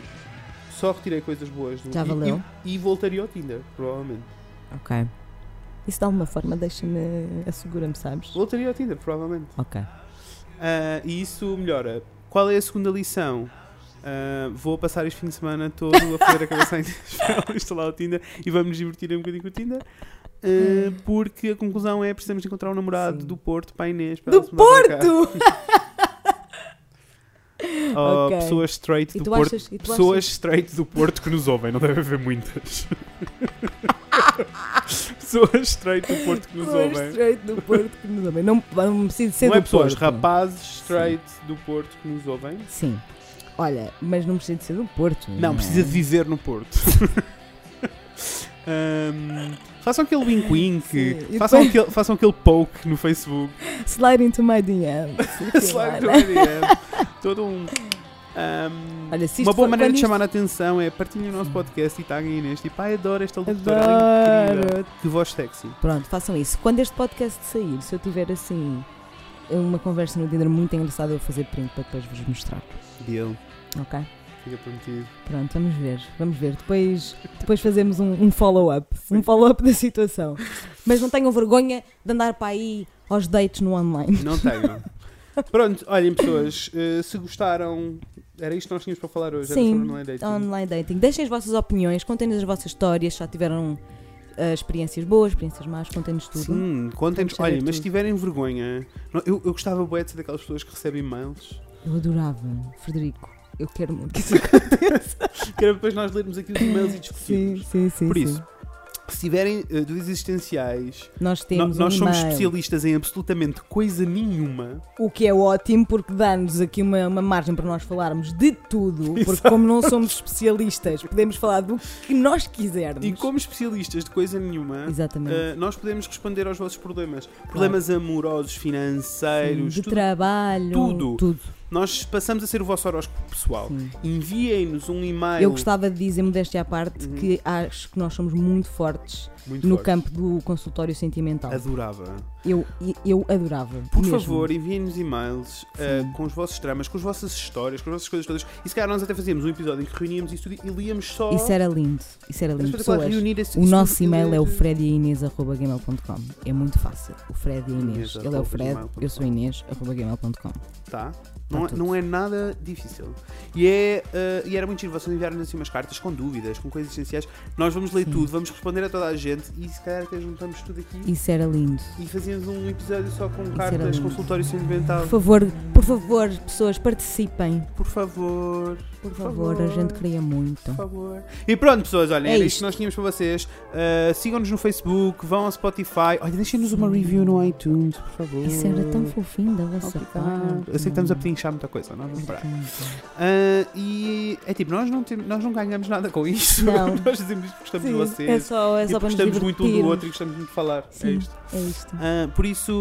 só retirei coisas boas do Já e- valeu? E, e voltaria ao Tinder, provavelmente. Ok. Isso de alguma forma deixa-me. assegura-me, sabes? Voltaria ao Tinder, provavelmente. Ok. Ah, e isso melhora. Qual é a segunda lição? Ah, vou passar este fim de semana todo a fazer a cabeça a instalar o Tinder e vamos divertir um bocadinho com o Tinder. Ah, porque a conclusão é precisamos encontrar um namorado Sim. do Porto para a Inês. Para Do. Porto! Ou Ok. pessoas straight do Porto. achas. Pessoas achas... straight do Porto que nos ouvem, não deve haver muitas. pessoas straight do Porto que nos Pessoas ouvem. straight do Porto que nos ouvem. Não, não preciso ser Não é do pessoas, Porto. rapazes straight do Porto que nos ouvem. Sim. Olha, mas não precisa de ser do Porto. Não, é? precisa de viver no Porto. Ahm, façam aquele wink wink, Sim, e façam, depois- aquele, façam aquele poke no Facebook. Slide into my DM. Slide no IDM. Todo um. Ahm, Olha, uma boa maneira de isto- chamar a atenção é partilhem o nosso podcast e taguem Inês. Tipo, ai, adoro esta locutora é incrível. Adoro. Que voz sexy. Pronto, façam isso. Quando este podcast sair, se eu tiver assim uma conversa no Tinder muito engraçada, eu vou fazer print para depois vos mostrar. Deal. Ok? Fica prometido. Pronto, vamos ver. Vamos ver. Depois, depois fazemos um, um follow-up. Um follow-up da situação. Mas não tenham vergonha de andar para aí aos dates no online. Não tenho. Pronto, olhem pessoas, eh, se gostaram, era isto que nós tínhamos para falar hoje. Sim, era sobre online dating. Online dating. Deixem as vossas opiniões, contem-nos as vossas histórias, se já tiveram ah, experiências boas, experiências más, contem-nos tudo. Sim, contem-nos. Olhem, mas se tiverem vergonha, não, eu, eu gostava bué de ser daquelas pessoas que recebem e-mails, Eu adorava, Frederico. Eu quero muito que isso aconteça. que era depois nós lermos aqui os e-mails e discutirmos. sim, sim, Por sim. isso, se tiverem eh, dúvidas existenciais, Nós no- temos nós um somos e-mail. especialistas em absolutamente coisa nenhuma. O que é ótimo porque dá-nos aqui uma, uma margem para nós falarmos de tudo, porque Exato. como não somos especialistas, podemos falar do que nós quisermos. E como especialistas de coisa nenhuma, Exatamente. eh, nós podemos responder aos vossos problemas. Problemas amorosos, Sim, financeiros, de tudo. trabalho, tudo. tudo. Nós passamos a ser o vosso horóscopo pessoal. Enviem-nos um e-mail. Eu gostava de dizer, modéstia à parte, Uhum. que acho que nós somos muito fortes Muito no forte. campo do consultório sentimental. Adorava. Eu, eu adorava. Por mesmo. favor, enviem-nos e-mails uh, com os vossos dramas, com as vossas histórias, com as vossas coisas todas. E se calhar nós até fazíamos um episódio em que reuníamos isso e líamos só. Isso era lindo. Isso era lindo. Pessoas, reunir esse- o isso nosso e-mail é o frediainês.gmail.com. É muito fácil. O Fred e Inês. Inês, Ele é o Fred, eu sou a Inês, arroba gmail.com. Tá? Não, é, não é nada difícil. E, é, uh, e era muito giro vocês enviarem assim umas cartas com dúvidas, com coisas essenciais. Nós vamos ler Sim. tudo, vamos responder a toda a gente e se calhar até juntamos tudo aqui Isso era lindo. e fazíamos um episódio só com era cartas, consultório sentimental. Por favor, por favor, pessoas, participem. Por favor. Por favor, a gente queria muito. Por favor. E pronto, pessoas, olhem, É era isto. isto que nós tínhamos para vocês. Uh, Sigam-nos no Facebook, vão ao Spotify. Olha, deixem-nos uma review no iTunes, por favor. Isso era tão fofinho da vossa parte. Eu sei que estamos a pedinchar muita coisa, nós vamos parar. Uh, e é tipo, nós não, temos, nós não ganhamos nada com isso. Não. nós dizemos isto porque gostamos de Sim, vocês. é só, é só para nos gostamos muito um do outro e gostamos muito de falar. É Sim, isto. é isto. Ah, por isso,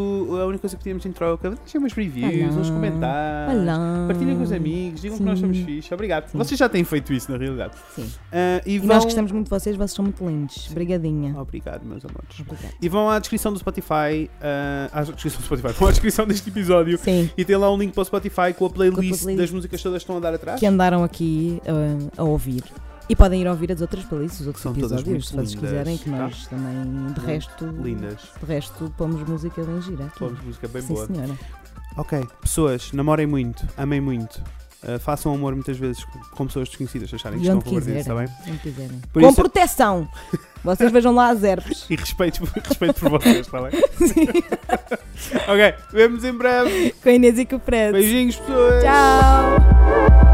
a única coisa que pedimos em troca, deixem umas reviews, Olá. uns comentários. Olá. Partilhem com os amigos, digam que nós Sim. somos fixe. Obrigado. Sim. Vocês já têm feito isso, na realidade. Sim. Ah, e E vão... nós gostamos muito de vocês, vocês são muito lindos. Obrigadinha. Obrigado, meus amores. Obrigada. E vão à descrição do Spotify, ah, à descrição do Spotify, vão à descrição deste episódio Sim, e tem lá um link para o Spotify com a playlist, playlist. das músicas todas que estão a dar atrás. que andaram aqui uh, a ouvir. E podem ir ouvir as outras playlists, os outros São episódios, se vocês quiserem, que tá? nós também, de resto, Lindas. de resto, pomos música bem gira aqui. Pomos música bem Sim, boa. senhora. Ok, pessoas, namorem muito, amem muito. Uh, façam amor muitas vezes com pessoas desconhecidas, se acharem que estão convertidas, está bem? Com isso- proteção! Vocês vejam lá as herpes. E respeito, respeito por vocês, está bem? ok, vemos em breve. Com a Inês e com o Fred. Beijinhos, pessoas. Tchau!